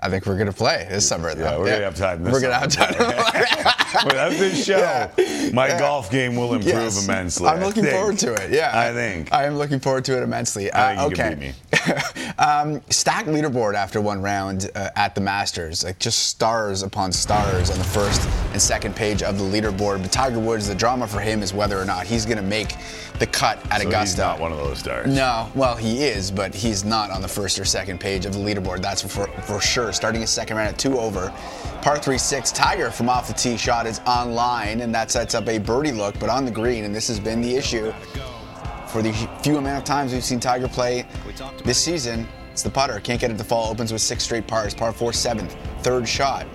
I think we're gonna play this summer. Though. Yeah, we're gonna have time this We're gonna have summer. time. Without this show, Yeah. my Yeah. golf game will improve Yes. immensely. I'm looking forward to it. Yeah, I think. I am looking forward to it immensely. Uh, you can okay. um, stacked leaderboard after one round uh, at the Masters, like just stars upon stars on the first and second page of the leaderboard. But Tiger Woods, the drama for him is whether or not he's going to make the cut at So Augusta. he's not one of those stars. No, well, he is, but he's not on the first or second page of the leaderboard. That's for, for sure. Starting his second round at two over. Par 3 6. Tiger from off the tee shot is online, and that sets up a birdie look, but on the green, and this has been the issue for the few amount of times we've seen Tiger play this season. It's the putter. Can't get it to fall. Opens with six straight pars. Par 4 seventh. Third shot.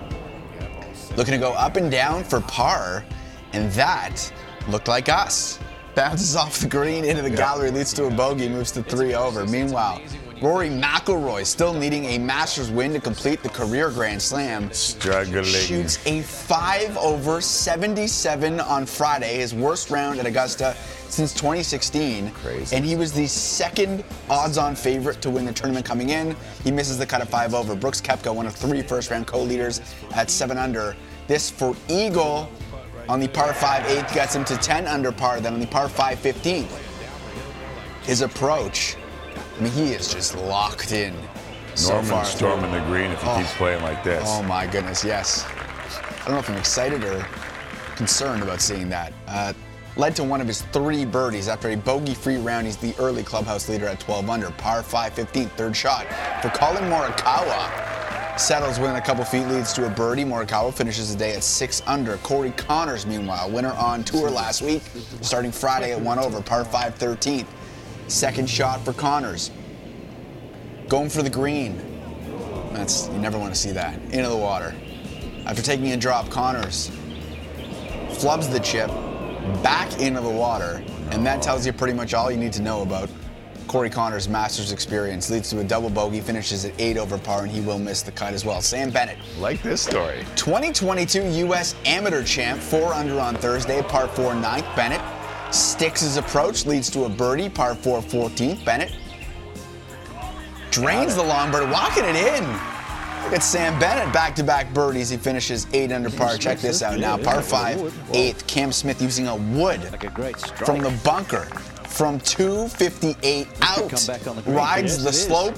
Looking to go up and down for par, and that looked like us. Bounces off the green into the gallery, leads to a bogey, moves to three over. Meanwhile, Rory McIlroy still needing a Masters win to complete the career Grand Slam. Struggling. Shoots a 5 over 77 on Friday, his worst round at Augusta since 2016. Crazy. And he was the second odds on favorite to win the tournament coming in. He misses the cut of 5 over. Brooks Koepka, one of three first round co leaders at 7 under. This for Eagle on the par 5 8th gets him to 10 under par, then on the par 5 15th. His approach, I mean, he is just locked in. so Norman far. storming the green if he Oh. keeps playing like this. Oh my goodness, yes. I don't know if I'm excited or concerned about seeing that. Uh, led to one of his three birdies after a bogey-free round. He's the early clubhouse leader at 12 under, par 5 15, third shot for Collin Morikawa. Settles within a couple feet, leads to a birdie. Morikawa finishes the day at six under. Corey Conners, meanwhile, winner on tour last week, starting Friday at one over, par 5 13th. Second shot for Conners. Going for the green. That's you never want to see that. Into the water. After taking a drop, Conners flubs the chip back into the water, and that tells you pretty much all you need to know about Corey Conners' Masters experience. Leads to a double bogey, finishes at eight over par, and he will miss the cut as well. Sam Bennett, like this story. 2022 U.S. Amateur Champ, four under on Thursday, par four ninth. Bennett sticks his approach, leads to a birdie, par four 14th. Bennett drains the long bird, walking it in. At Sam Bennett, back-to-back birdies. He finishes eight under par. Check this out now. Par five, eighth. Cam Smith using a wood from the bunker from 258 out, rides the slope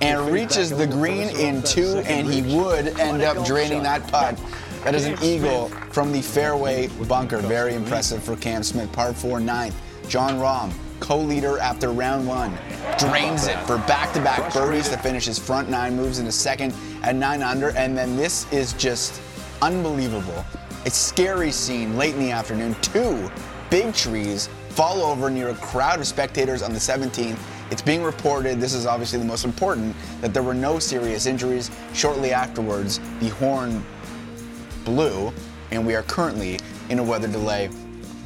and reaches the green in two, and he would end up draining that putt. That is an eagle from the fairway bunker. Very impressive for Cam Smith. Par four, ninth. Jon Rahm, co-leader after round one, drains it for back-to-back birdies to finish his front nine, moves into second at nine under, and then this is just unbelievable. A scary scene late in the afternoon. Two big trees fall over near a crowd of spectators on the 17th. It's being reported, this is obviously the most important, that there were no serious injuries. Shortly afterwards, the horn blew, and we are currently in a weather delay.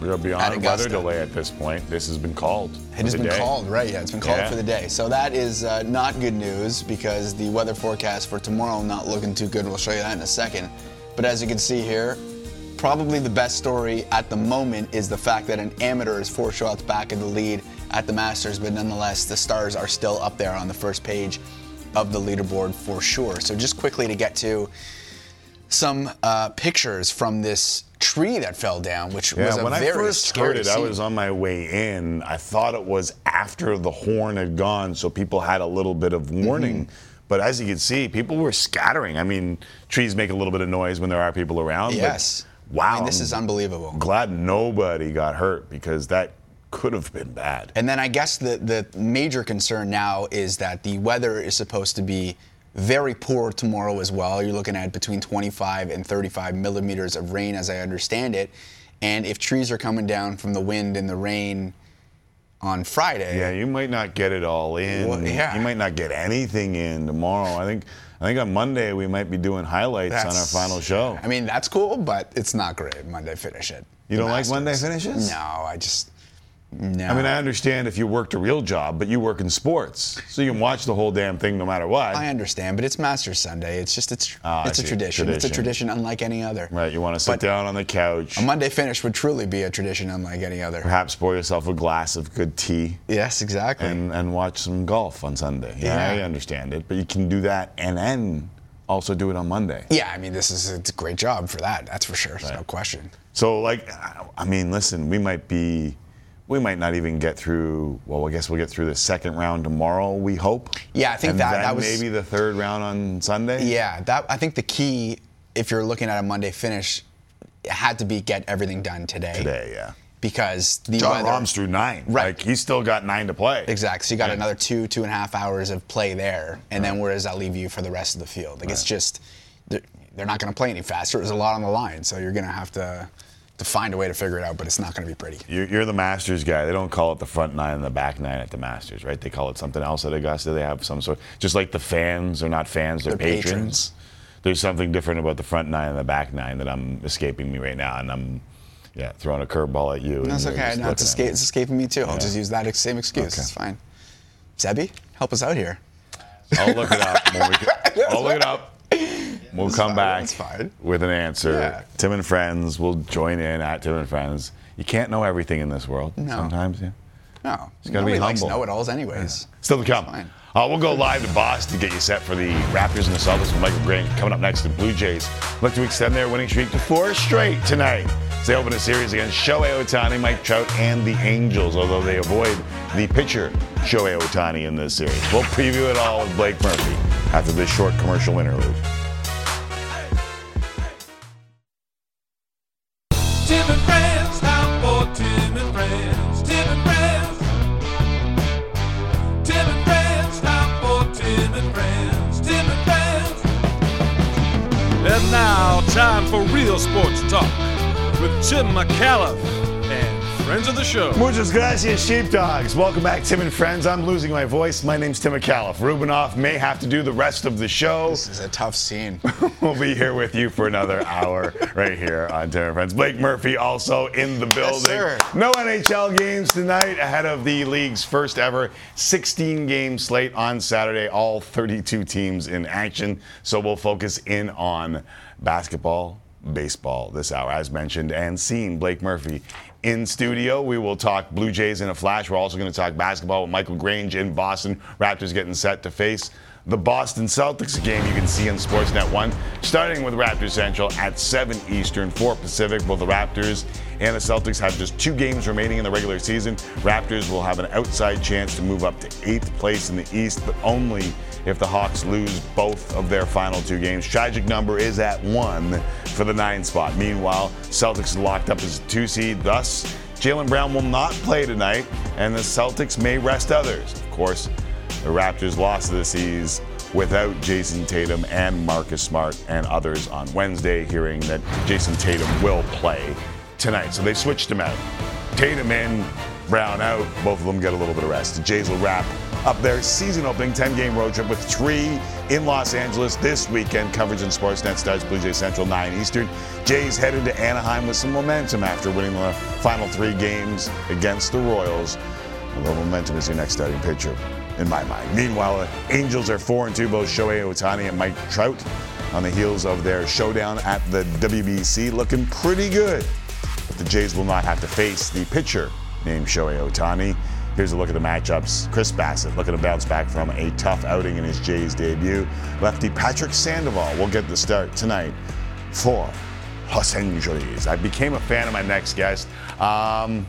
We're beyond Augusta. weather delay at this point. This has been called. It has been day. called, right? Yeah, it's been called Yeah. for the day. So that is uh, not good news because the weather forecast for tomorrow not looking too good. We'll show you that in a second. But as you can see here, probably the best story at the moment is the fact that an amateur is four shots back in the lead at the Masters, but nonetheless, the stars are still up there on the first page of the leaderboard for sure. So just quickly to get to some uh, pictures from this tree that fell down, which was Yeah, a when I first heard it, I was on my way in. I thought it was after the horn had gone, so people had a little bit of warning. Mm-hmm. But as you can see, people were scattering. I mean, trees make a little bit of noise when there are people around. but Yes. wow. I mean, this is unbelievable. glad nobody got hurt because that could have been bad. And then I guess the, the major concern now is that the weather is supposed to be very poor tomorrow as well. You're looking at between 25 and 35 millimeters of rain, as I understand it. And if trees are coming down from the wind and the rain on Friday, Yeah, you might not get it all in. Well, yeah. You might not get anything in tomorrow. I think I think on Monday we might be doing highlights on our final show. I mean, that's cool, but it's not great. Monday finish it. You The don't like Monday Masters. finishes? No, I just no. I mean, I understand if you worked a real job, but you work in sports, so you can watch the whole damn thing no matter what. I understand, but it's Masters Sunday. It's just it's Ah, it's a see. tradition. It's a Tradition. tradition unlike any other. Right, you want to sit But- down on the couch, A Monday finish would truly be a tradition unlike any other. perhaps pour yourself a glass of good tea, Yes, exactly. and, and watch some golf on Sunday. Yeah, Yeah. I understand it, but you can do that and then also do it on Monday. yeah, I mean, this is it's a great job for that. That's for sure. There's no question. So, like, I mean, listen, we might be, we might not even get through. Well, I guess we'll get through the second round tomorrow. We hope. Yeah, I think and that- that was- maybe the third round on Sunday. Yeah, that I think the key, if you're looking at a Monday finish, had to be get everything done today. Today, yeah. Because the Jon weather. Rahm's through nine. Right. Like he's still got nine to play. Exactly. So you got Yeah. another two, two and a half hours of play there, and then where does that leave you for the rest of the field? Like it's just they're, they're not going to play any faster. There's a lot on the line, so you're going to have to to find a way to figure it out. But it's not going to be pretty. You're, you're the Masters guy. They don't call it the front nine and the back nine at the Masters, right? They call it something else at Augusta. They have some sort, just like the fans are not fans, they're, They're patrons. patrons. there's something different about the front nine and the back nine that I'm escaping me right now, and I'm yeah throwing a curveball at you. That's you're okay. No, it's, looking at escape, me. it's escaping me too. I'll Yeah. just use that same excuse. Okay. It's fine. Zebby, help us out here. I'll look it up. When we, I'll look it up. We'll That's come fine, back with an answer. Yeah. Tim and Friends will join in at Tim and Friends. You can't know everything in this world. No. Sometimes, yeah. No, It's gotta be nobody likes humble. know-it-alls anyways. Still to come. Uh, we'll go live to Boston to get you set for the Raptors and the Celtics with Michael Grange. Coming up next, the Blue Jays look to extend their winning streak to four straight tonight. As they open a series against Shohei Ohtani, Mike Trout, and the Angels, although they avoid the pitcher Shohei Ohtani in this series. We'll preview it all with Blake Murphy after this short commercial interlude. Sports talk with Tim McAuliffe and friends of the show. Muchas gracias, sheepdogs. Welcome back, Tim and Friends. I'm losing my voice. My name's Tim McAuliffe. Rubinoff may have to do the rest of the show. This is a tough scene. we'll be here with you for another hour right here on Tim and Friends. Blake Murphy also in the building. sir. no NHL games tonight ahead of the league's first ever 16 game slate on Saturday. All 32 teams in action. So we'll focus in on basketball, baseball this hour, as mentioned, and seen Blake Murphy in studio. We will talk Blue Jays in a flash. We're also going to talk basketball with Michael Grange in Boston. Raptors getting set to face the Boston Celtics, game you can see on Sportsnet 1, starting with Raptors Central at 7 Eastern, 4 Pacific. Both the Raptors and the Celtics have just two games remaining in the regular season. Raptors will have an outside chance to move up to eighth place in the East, but only if the Hawks lose both of their final two games. Tragic number is at one for the nine spot. Meanwhile, Celtics locked up as a two seed. Thus, Jaylen Brown will not play tonight, and the Celtics may rest others. Of course, the Raptors lost to the Seas without Jayson Tatum and Marcus Smart and others on Wednesday, hearing that Jayson Tatum will play tonight. So they switched him out. Tatum in, Brown out. Both of them get a little bit of rest. The Jays will wrap up their season opening 10 game road trip with three in Los Angeles this weekend. Coverage in Sportsnet starts Blue Jays Central 9 Eastern. Jays headed to Anaheim with some momentum after winning the final three games against the Royals. Although momentum is your next starting pitcher, in my mind. Meanwhile, the Angels are 4 and 2, both Shohei Ohtani and Mike Trout on the heels of their showdown at the WBC, looking pretty good. The Jays will not have to face the pitcher named Shohei Ohtani. Here's a look at the matchups. Chris Bassitt looking to bounce back from a tough outing in his Jays debut. Lefty Patrick Sandoval will get the start tonight for Los Angeles. I became a fan of my next guest. Um,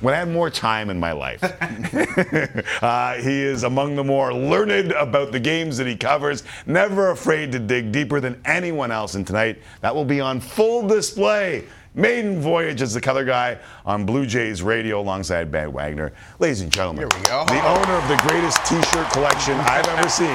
when I had more time in my life. uh, he is among the more learned about the games that he covers, never afraid to dig deeper than anyone else. And tonight, that will be on full display. Maiden Voyage as the color guy on Blue Jays Radio alongside Ben Wagner. Ladies and gentlemen, Here we go. the owner of the greatest t shirt collection I've ever seen,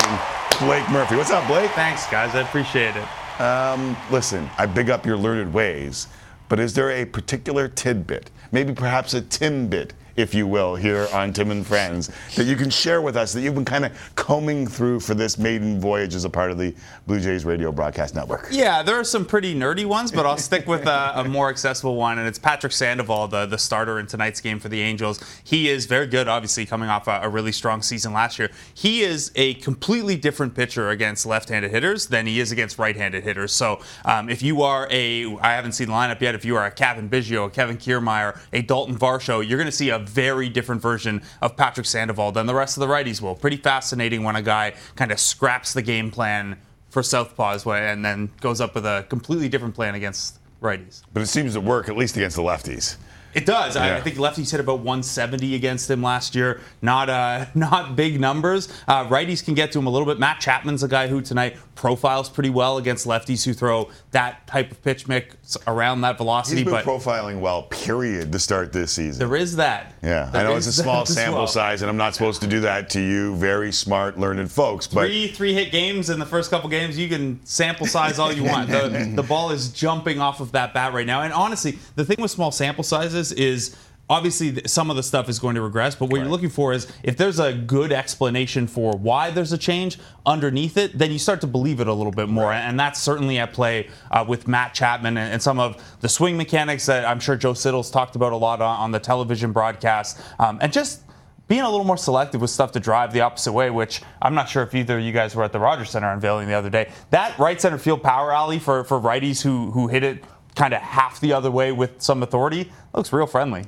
Blake Murphy. What's up, Blake? Thanks, guys. I appreciate it. Um, listen, I big up your learned ways, but is there a particular tidbit, maybe perhaps a timbit, if you will, here on Tim and Friends, that you can share with us that you've been kind of combing through for this maiden voyage as a part of the Blue Jays Radio Broadcast Network? Yeah, there are some pretty nerdy ones, but I'll stick with a, a more accessible one, and it's Patrick Sandoval, the, the starter in tonight's game for the Angels. He is very good, obviously, coming off a, a really strong season last year. He is a completely different pitcher against left-handed hitters than he is against right-handed hitters. So um, if you are a, I haven't seen the lineup yet, if you are a Cavan Biggio, a Kevin Kiermaier, a Dalton Varsho, you're going to see a very different version of Patrick Sandoval than the rest of the righties will. Pretty fascinating when a guy kind of scraps the game plan for Southpaws and then goes up with a completely different plan against righties. But it seems to work, at least against the lefties. It does. I, I think lefties hit about 170 against him last year. Not uh, not big numbers. Uh, righties can get to him a little bit. Matt Chapman's a guy who tonight profiles pretty well against lefties who throw that type of pitch mix around that velocity. He's been but profiling well, period, to start this season. there is that. Yeah, I know it's a small sample well. size, and I'm not supposed to do that to you, very smart, learned folks. But Three three hit games in the first couple games, you can sample size all you want. The, the ball is jumping off of that bat right now. And honestly, the thing with small sample sizes is obviously some of the stuff is going to regress, but what you're looking for is if there's a good explanation for why there's a change underneath it, then you start to believe it a little bit more. And that's certainly at play uh, with Matt Chapman and, and some of the swing mechanics that I'm sure Joe Siddall's talked about a lot on, on the television broadcast. Um, and just being a little more selective with stuff to drive the opposite way, which I'm not sure if either of you guys were at the Rogers Center unveiling the other day. That right center field power alley for, for righties who, who hit it kind of half the other way with some authority looks real friendly.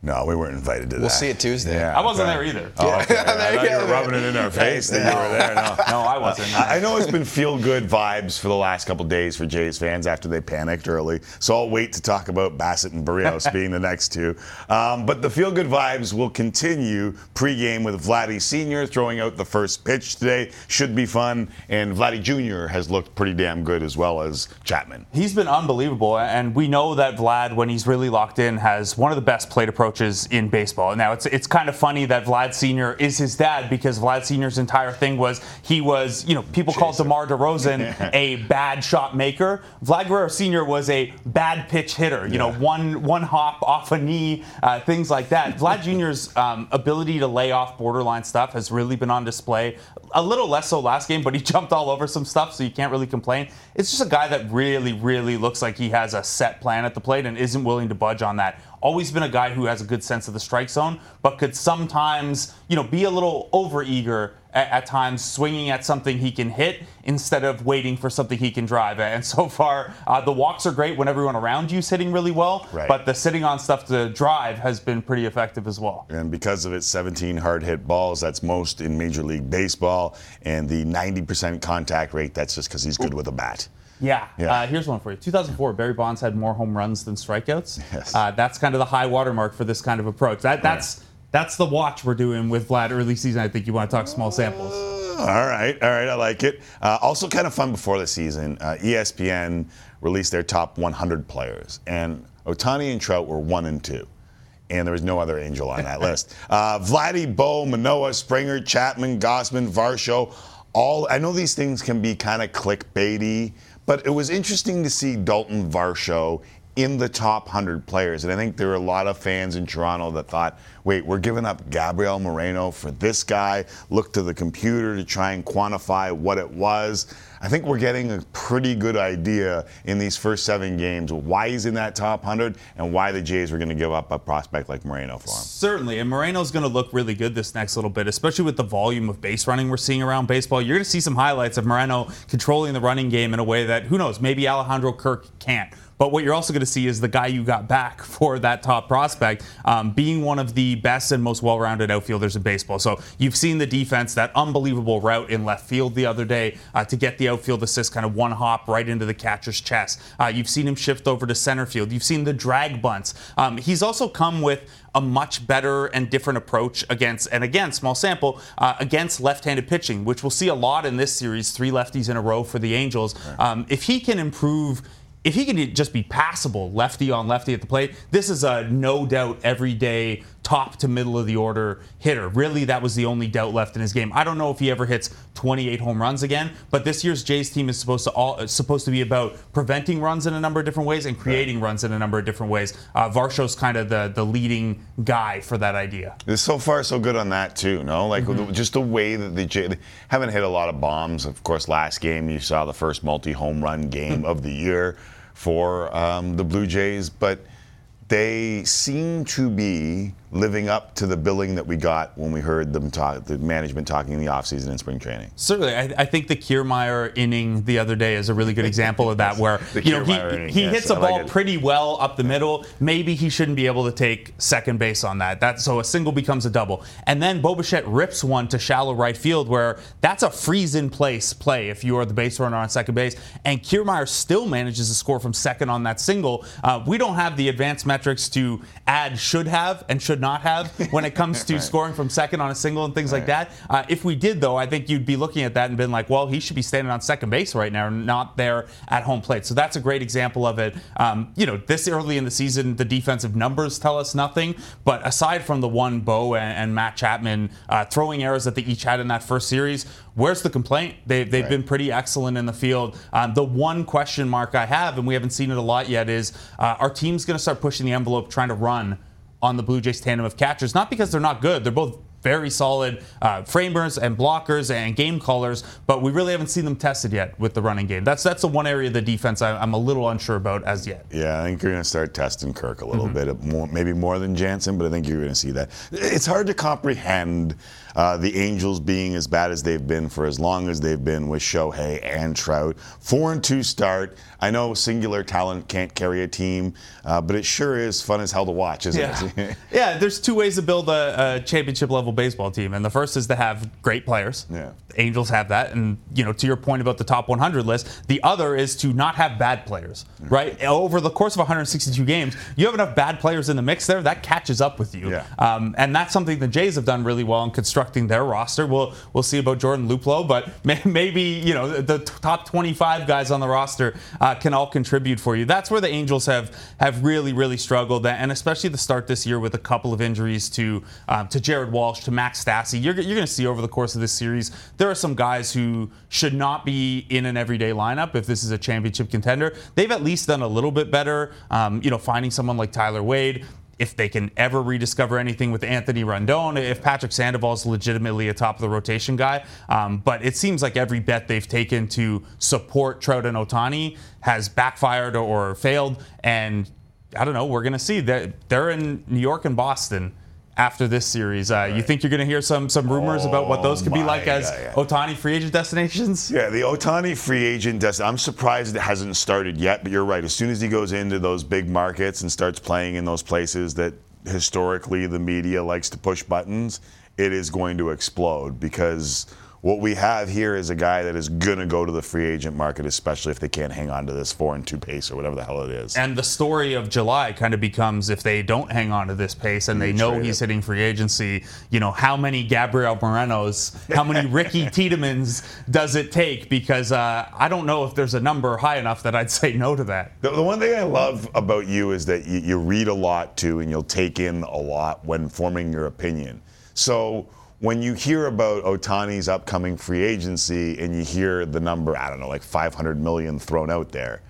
No, we weren't invited to that. We'll see it Tuesday. Yeah, I wasn't okay. there either. Oh, okay. There I you thought you were rubbing it in our face that you were there. No. No, I wasn't. I I know it's been feel good vibes for the last couple days for Jays fans after they panicked early. So I'll wait to talk about Bassitt and Berrios being the next two. Um, but the feel good vibes will continue pregame with Vladdy Sr. throwing out the first pitch today. Should be fun. And Vladdy Jr. has looked pretty damn good as well as Chapman. He's been unbelievable, and we know that Vlad, when he's really locked in, has one of the best plate approaches in baseball. Now, it's it's kind of funny that Vlad Senior is his dad because Vlad Senior's entire thing was he was, you know, people call DeMar DeRozan a bad shot maker. Vlad Guerrero Senior was a bad pitch hitter. You know, one one hop off a knee, uh, things like that. Vlad Junior's um, ability to lay off borderline stuff has really been on display. A little less so last game, but he jumped all over some stuff, so you can't really complain. It's just a guy that really, really looks like he has a set plan at the plate and isn't willing to budge on that. Always been a guy who has a good sense of the strike zone, but could sometimes, you know, be a little overeager at, at times, swinging at something he can hit instead of waiting for something he can drive. And so far, uh, the walks are great when everyone around you's hitting really well, Right. but the sitting on stuff to drive has been pretty effective as well. And because of its 17 hard hit balls, that's most in Major League Baseball. And the 90% contact rate, that's just because he's good with a bat. Yeah. Yeah. Uh, here's one for you. 2004, Barry Bonds had more home runs than strikeouts. Yes. Uh, that's kind of the high watermark for this kind of approach. That that's that's the watch we're doing with Vlad early season. I think you want to talk small samples. All right, all right, I like it. Uh, also, kind of fun before the season, uh, ESPN released their top 100 players, and Ohtani and Trout were one and two. And there was no other angel on that list. Uh, Vladdy, Bo, Manoah, Springer, Chapman, Gausman, Varsho, all. I know these things can be kind of clickbaity, but it was interesting to see Dalton Varsho in the top 100 players. And I think there were a lot of fans in Toronto that thought, wait, we're giving up Gabriel Moreno for this guy. Look to the computer to try and quantify what it was. I think we're getting a pretty good idea in these first seven games why he's in that top 100 and why the Jays were going to give up a prospect like Moreno for him. Certainly, and Moreno's going to look really good this next little bit, especially with the volume of base running we're seeing around baseball. You're going to see some highlights of Moreno controlling the running game in a way that, who knows, maybe Alejandro Kirk can't. But what you're also going to see is the guy you got back for that top prospect um, being one of the best and most well rounded outfielders in baseball. So you've seen the defense, that unbelievable route in left field the other day uh, to get the outfield assist, kind of one hop right into the catcher's chest. Uh, you've seen him shift over to center field. You've seen the drag bunts. Um, he's also come with a much better and different approach against, and again, small sample, uh, against left handed pitching, which we'll see a lot in this series, three lefties in a row for the Angels. Um, if he can improve if he can just be passable lefty on lefty at the plate, this is a no doubt everyday top to middle of the order hitter. Really, that was the only doubt left in his game. I don't know if he ever hits 28 home runs again, but this year's Jays team is supposed to all supposed to be about preventing runs in a number of different ways and creating runs in a number of different ways. Uh, Varsho's kind of the the leading guy for that idea. So far so good on that too, no? Like the- just the way that the Jay they haven't hit a lot of bombs. Of course, last game you saw the first multi-home run game of the year for um, the Blue Jays, but they seem to be living up to the billing that we got when we heard them talk, the management talking in the offseason and spring training. Certainly, I, I think the Kiermaier inning the other day is a really good example of that. Where you know Kiermaier he, inning, he yes, hits a I like ball it. pretty well up the middle. Maybe he shouldn't be able to take second base on that. That so a single becomes a double, and then Bo Bichette rips one to shallow right field where that's a freeze in place play if you are the base runner on second base, and Kiermaier still manages to score from second on that single. Uh, we don't have the advanced metrics to add should have and should not have when it comes to scoring from second on a single and things like that. Uh, if we did, though, I think you'd be looking at that and been like, well, he should be standing on second base right now, not there at home plate. So that's a great example of it. Um, you know, this early in the season, the defensive numbers tell us nothing. But aside from the one Bo and, and Matt Chapman uh, throwing errors that they each had in that first series, where's the complaint? They, they've Right. been pretty excellent in the field. Um, the one question mark I have, and we haven't seen it a lot yet, is uh, our team's going to start pushing the envelope, trying to run on the Blue Jays tandem of catchers, not because they're not good. They're both very solid uh, framers and blockers and game callers, but we really haven't seen them tested yet with the running game. That's that's the one area of the defense I, I'm a little unsure about as yet. Yeah, I think you're going to start testing Kirk a little bit, more, maybe more than Jansen, but I think you're going to see that. It's hard to comprehend uh, the Angels being as bad as they've been for as long as they've been with Shohei and Trout. Four and two start. I know singular talent can't carry a team, uh, but it sure is fun as hell to watch, isn't Yeah. it? yeah, there's two ways to build a, a championship level baseball team, and the first is to have great players. Yeah. Angels have that, and you know, to your point about the top 100 list, the other is to not have bad players. Right? Over the course of 162 games, you have enough bad players in the mix there that catches up with you. Yeah. Um, and that's something the Jays have done really well in constructing their roster. We'll we'll see about Jordan Luplow, but may, maybe you know the, the top 25 guys on the roster uh, can all contribute for you. That's where the Angels have have really really struggled, and especially the start this year with a couple of injuries to um, to Jared Walsh, to Max Stassi. You're, you're going to see over the course of this series there are some guys who should not be in an everyday lineup if this is a championship contender. They've at least done a little bit better. Um, you know, finding someone like Tyler Wade if they can ever rediscover anything with Anthony Rendon, if Patrick Sandoval is legitimately a top of the rotation guy. Um, but it seems like every bet they've taken to support Trout and Ohtani has backfired or, or failed. And I don't know, we're going to see that they're in New York and Boston. After this series, uh, you think you're going to hear some some rumors about what those could be Oh like my as. Ohtani free agent destinations? Yeah, the Ohtani free agent. Des- I'm surprised it hasn't started yet, but you're right. As soon as he goes into those big markets and starts playing in those places that historically the media likes to push buttons, it is going to explode because what we have here is a guy that is going to go to the free agent market, especially if they can't hang on to this four and two pace or whatever the hell it is. And the story of July kind of becomes if they don't hang on to this pace and they know he's it. hitting free agency, you know, how many Gabriel Morenos, how many Ricky Tiedemanns does it take? Because uh, I don't know if there's a number high enough that I'd say no to that. The, the one thing I love about you is that you, you read a lot too, and you'll take in a lot when forming your opinion. So when you hear about Ohtani's upcoming free agency and you hear the number, I don't know, like 500 million thrown out there,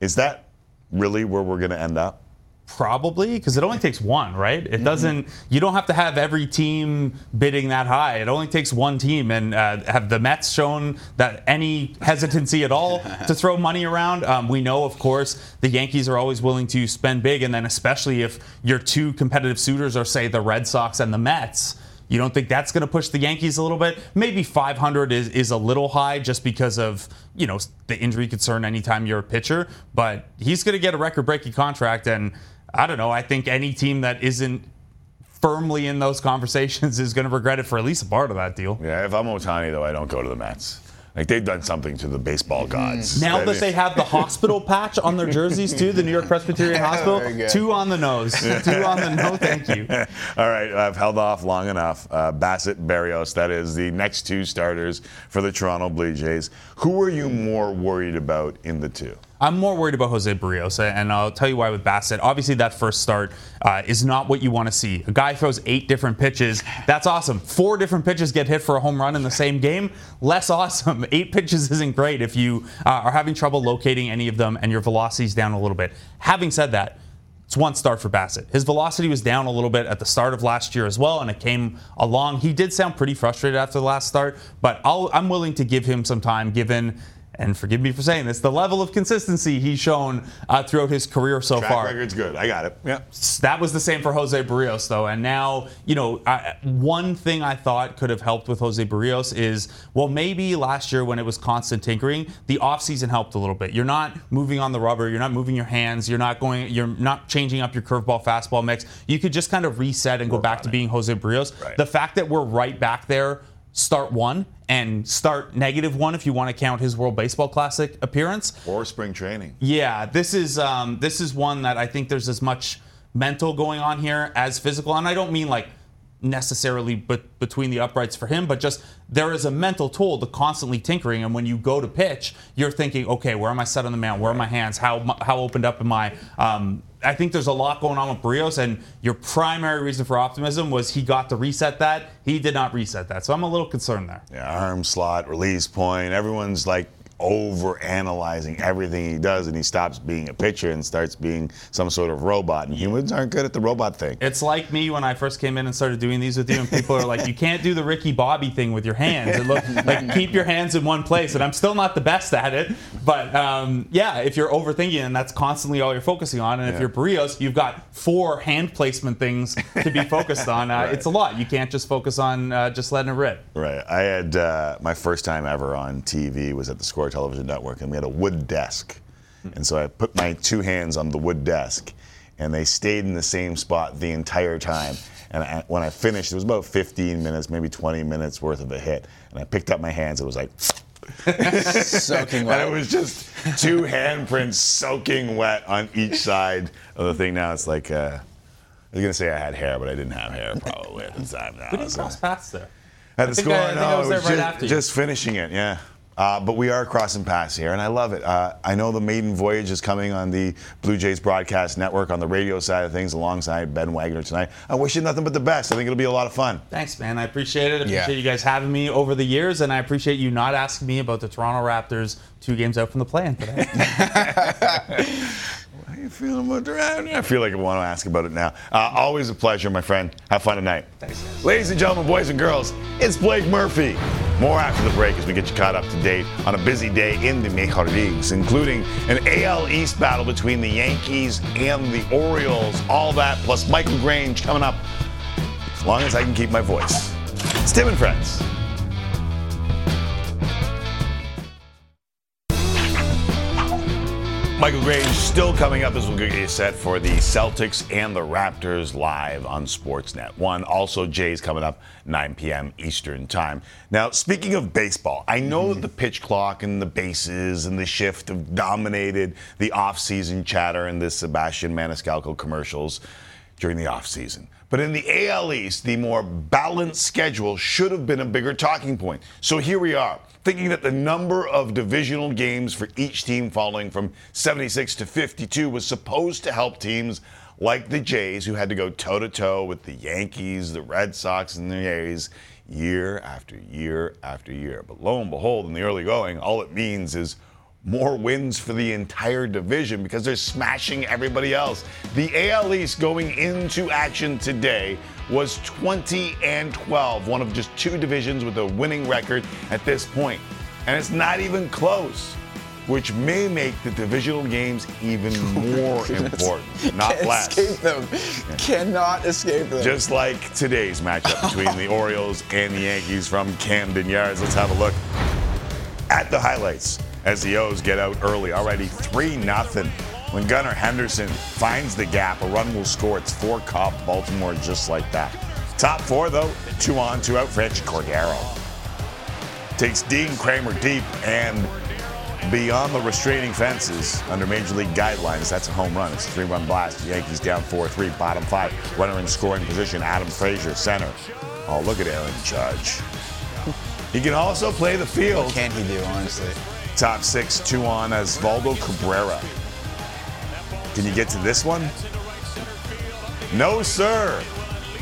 is that really where we're going to end up? Probably because it only takes one, right? It doesn't. You don't have to have every team bidding that high. It only takes one team, and uh, have the Mets shown that any hesitancy at all to throw money around? Um, we know, of course, the Yankees are always willing to spend big, and then especially if your two competitive suitors are, say, the Red Sox and the Mets. You don't think that's going to push the Yankees a little bit? Maybe 500 is, is a little high just because of, you know, the injury concern anytime you're a pitcher, but he's going to get a record-breaking contract and I don't know, I think any team that isn't firmly in those conversations is going to regret it for at least a part of that deal. Yeah, if I'm Ohtani, though, I don't go to the Mets. Like they've done something to the baseball gods. Now I that they have the hospital patch on their jerseys too, the New York Presbyterian Hospital, two on the nose, two on the nose. thank you. All right, I've held off long enough. Uh, Bassitt, Berrios, that is the next two starters for the Toronto Blue Jays. Who are you more worried about in the two? I'm more worried about Jose Berrios, and I'll tell you why with Bassitt. Obviously, that first start uh, is not what you want to see. A guy throws eight different pitches. That's awesome. Four different pitches get hit for a home run in the same game. Less awesome. Eight pitches isn't great if you uh, are having trouble locating any of them and your velocity's down a little bit. Having said that, it's one start for Bassitt. His velocity was down a little bit at the start of last year as well, and it came along. He did sound pretty frustrated after the last start, but I'll, I'm willing to give him some time given. And forgive me for saying this, the level of consistency he's shown uh, throughout his career so Track far. record's good. I got it. Yeah. That was the same for Jose Berrios, though. And now, you know, I, one thing I thought could have helped with Jose Berrios is, well, maybe last year when it was constant tinkering, the offseason helped a little bit. You're not moving on the rubber, you're not moving your hands, you're not going, you're not changing up your curveball fastball mix. You could just kind of reset and go back to being Jose Berrios. Right. The fact that we're right back there, start one and start negative one if you want to count his World Baseball Classic appearance. Or spring training. Yeah, this is um, this is one that I think there's as much mental going on here as physical, and I don't mean like necessarily but between the uprights for him, but just there is a mental toll to constantly tinkering. And when you go to pitch, you're thinking, okay, where am I set on the mound? Where are my hands? How how opened up am I? Um, I think there's a lot going on with Berrios, and your primary reason for optimism was he got to reset that. He did not reset that, so I'm a little concerned there. Yeah, arm slot, release point. Everyone's like over analyzing everything he does, and he stops being a pitcher and starts being some sort of robot. And humans aren't good at the robot thing. It's like me when I first came in and started doing these with you, and people are like, "You can't do the Ricky Bobby thing with your hands. It look like keep your hands in one place." And I'm still not the best at it, but um, yeah, if you're overthinking and that's constantly all you're focusing on, and if Yeah. you're Berrios, you've got four hand placement things to be focused on. Uh, It's a lot. You can't just focus on uh, just letting it rip. Right. I had uh, my first time ever on TV was at the Score Television Network, and we had a wood desk. And so I put my two hands on the wood desk, and they stayed in the same spot the entire time. And I, when I finished, it was about 15 minutes, maybe 20 minutes worth of a hit. And I picked up my hands. It was like, Soaking wet. and it was just two handprints soaking wet on each side of the thing. Now it's like, uh, I was gonna say I had hair, but I didn't have hair probably at the time. Now, We didn't so- cross paths there. at the think score, I- I no, I was it there was right just, after just finishing it, yeah. Uh, but we are crossing paths here, and I love it. Uh, I know the maiden voyage is coming on the Blue Jays broadcast network on the radio side of things alongside Ben Wagner tonight. I wish you nothing but the best. I think it'll be a lot of fun. Thanks, man. I appreciate it. I Yeah. appreciate you guys having me over the years, and I appreciate you not asking me about the Toronto Raptors two games out from the play-in today. How you feeling about that? I feel like I want to ask about it now. Uh, always a pleasure, my friend. Have fun tonight. Thanks. Ladies and gentlemen, boys and girls, it's Blake Murphy. More after the break as we get you caught up to date on a busy day in the Major Leagues, including an AL East battle between the Yankees and the Orioles. All that plus Michael Grange coming up as long as I can keep my voice. It's Tim and Friends. Michael Grange still coming up as we get you set for the Celtics and the Raptors live on Sportsnet. One, also Jays coming up 9 p.m. Eastern Time. Now, speaking of baseball, I know that the pitch clock and the bases and the shift have dominated the offseason chatter and the Sebastian Maniscalco commercials during the offseason. But in the AL East, the more balanced schedule should have been a bigger talking point. So here we are, thinking that the number of divisional games for each team falling from 76 to 52 was supposed to help teams like the Jays, who had to go toe to toe with the Yankees, the Red Sox, and the A's year after year after year. But lo and behold, in the early going, all it means is more wins for the entire division because they're smashing everybody else. The AL East going into action today was 20 and 12, one of just two divisions with a winning record at this point. And it's not even close, which may make the divisional games even more important, not Can't less. escape them. Cannot escape them. Just like today's matchup between the Orioles and the Yankees from Camden Yards. Let's have a look at the highlights as the O's get out early. Already 3 0. When Gunnar Henderson finds the gap, a run will score. It's four Cobb, Baltimore, just like that. Top four, though, two on, two out. Franchy Cordero takes Dean Kremer deep and beyond the restraining fences under Major League guidelines. That's a home run. It's a three run blast. The Yankees down 4 3, bottom five. Runner in scoring position, Adam Frazier, center. Oh, look at Aaron Judge. He can also play the field. what can he do, honestly? Top six, two on Oswaldo Cabrera. Can you get to this one? No, sir.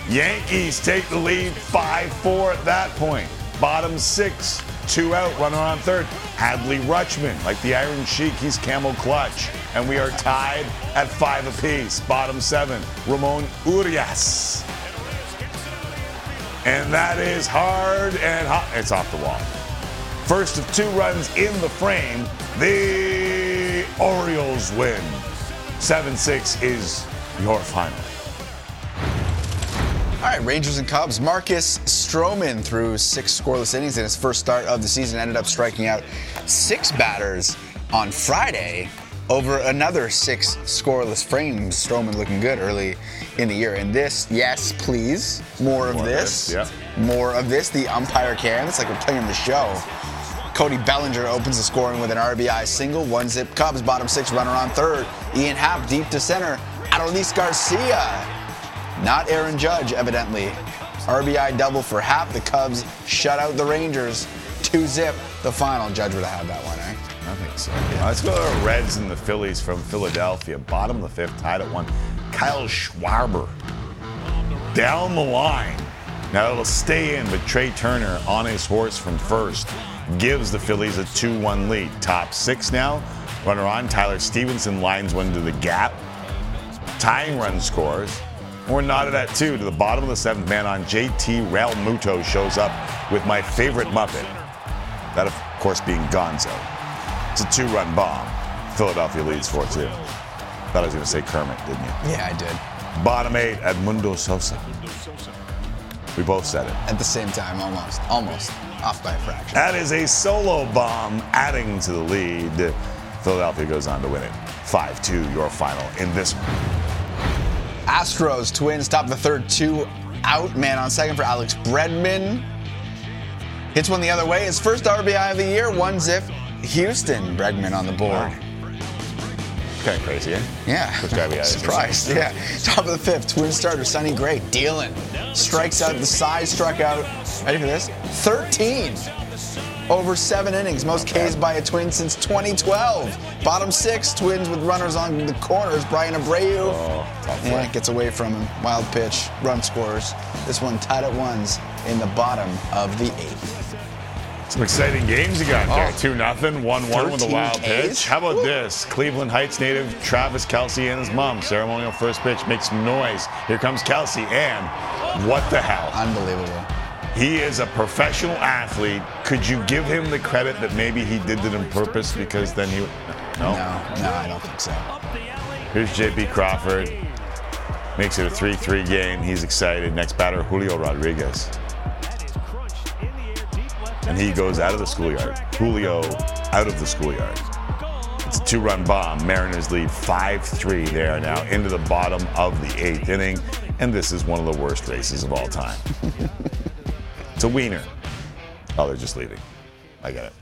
Yankees take the lead 5 4 at that point. Bottom six, two out, runner on third. Adley Rutschman, like the Iron Sheik, he's camel clutch. And we are tied at five apiece. Bottom seven, Ramon Urias. And that is hard and hot. It's off the wall. First of two runs in the frame, the Orioles win. 7 6 is your final. All right, Rangers and Cubs. Marcus Stroman threw six scoreless innings in his first start of the season, ended up striking out six batters on Friday over another six scoreless frames. Stroman looking good early in the year. And this, yes, please, more of More of this. this, More of this. The umpire can. It's like we're playing the show. Cody Bellinger opens the scoring with an RBI single. One zip Cubs, bottom six, runner on third. Ian Happ deep to center. Adolis Garcia. Not Aaron Judge, evidently. RBI double for Happ. The Cubs shut out the Rangers. Two zip. The final. Judge would have had that one, eh? I think so. Uh, let's go to the Reds and the Phillies from Philadelphia. Bottom of the fifth, tied at one. Kyle Schwarber down the line. Now it'll stay in, but Trea Turner on his horse from first gives the Phillies a 2 1 lead. Top six now. Runner on. Tyler Stephenson lines one to the gap. Tying run scores. We're knotted at two to the bottom of the seventh man on. JT Realmuto shows up with my favorite Muppet. That, of course, being Gonzo. It's a two run bomb. Philadelphia leads 4 2. Thought I was going to say Kermit, didn't you? Yeah, I did. Bottom eight, Edmundo Sosa. We both said it. At the same time, almost. Almost. Off by a fraction. That is a solo bomb adding to the lead. Philadelphia goes on to win it. 5 2, your final in this one. Astros Twins top of the third, two out. Man on second for Alex Bregman. Hits one the other way. His first RBI of the year, one zip. Houston Bregman on the board. Kind of crazy, eh? Yeah. First RBI of the Surprised. Yeah. Top of the fifth, Twin starter Sonny Gray dealing. Strikes out the side, struck out. Ready for this? 13 over seven innings, most Ks by a Twin since 2012. Bottom six, Twins with runners on the corners. Bryan Abreu. tough yeah, gets away from him. Wild pitch, run scores. This one tied at ones in the bottom of the eighth. Some exciting games you got there. Oh. 2 nothing, 1 1 with a wild pitch. How about this? Cleveland Heights native Travis Kelce and his mom. Ceremonial first pitch makes some noise. Here comes Kelce, and what the hell? Unbelievable. He is a professional athlete. Could you give him the credit that maybe he did it on purpose because then he. No, No, no, I don't think so. Here's JP Crawford. Makes it a 3 3 game. He's excited. Next batter, Julio Rodriguez. And he goes out of the schoolyard. Julio out of the schoolyard. It's a two run bomb. Mariners lead 5 3. They are now into the bottom of the eighth inning. And this is one of the worst races of all time. it's a wiener. Oh, they're just leaving. I get it.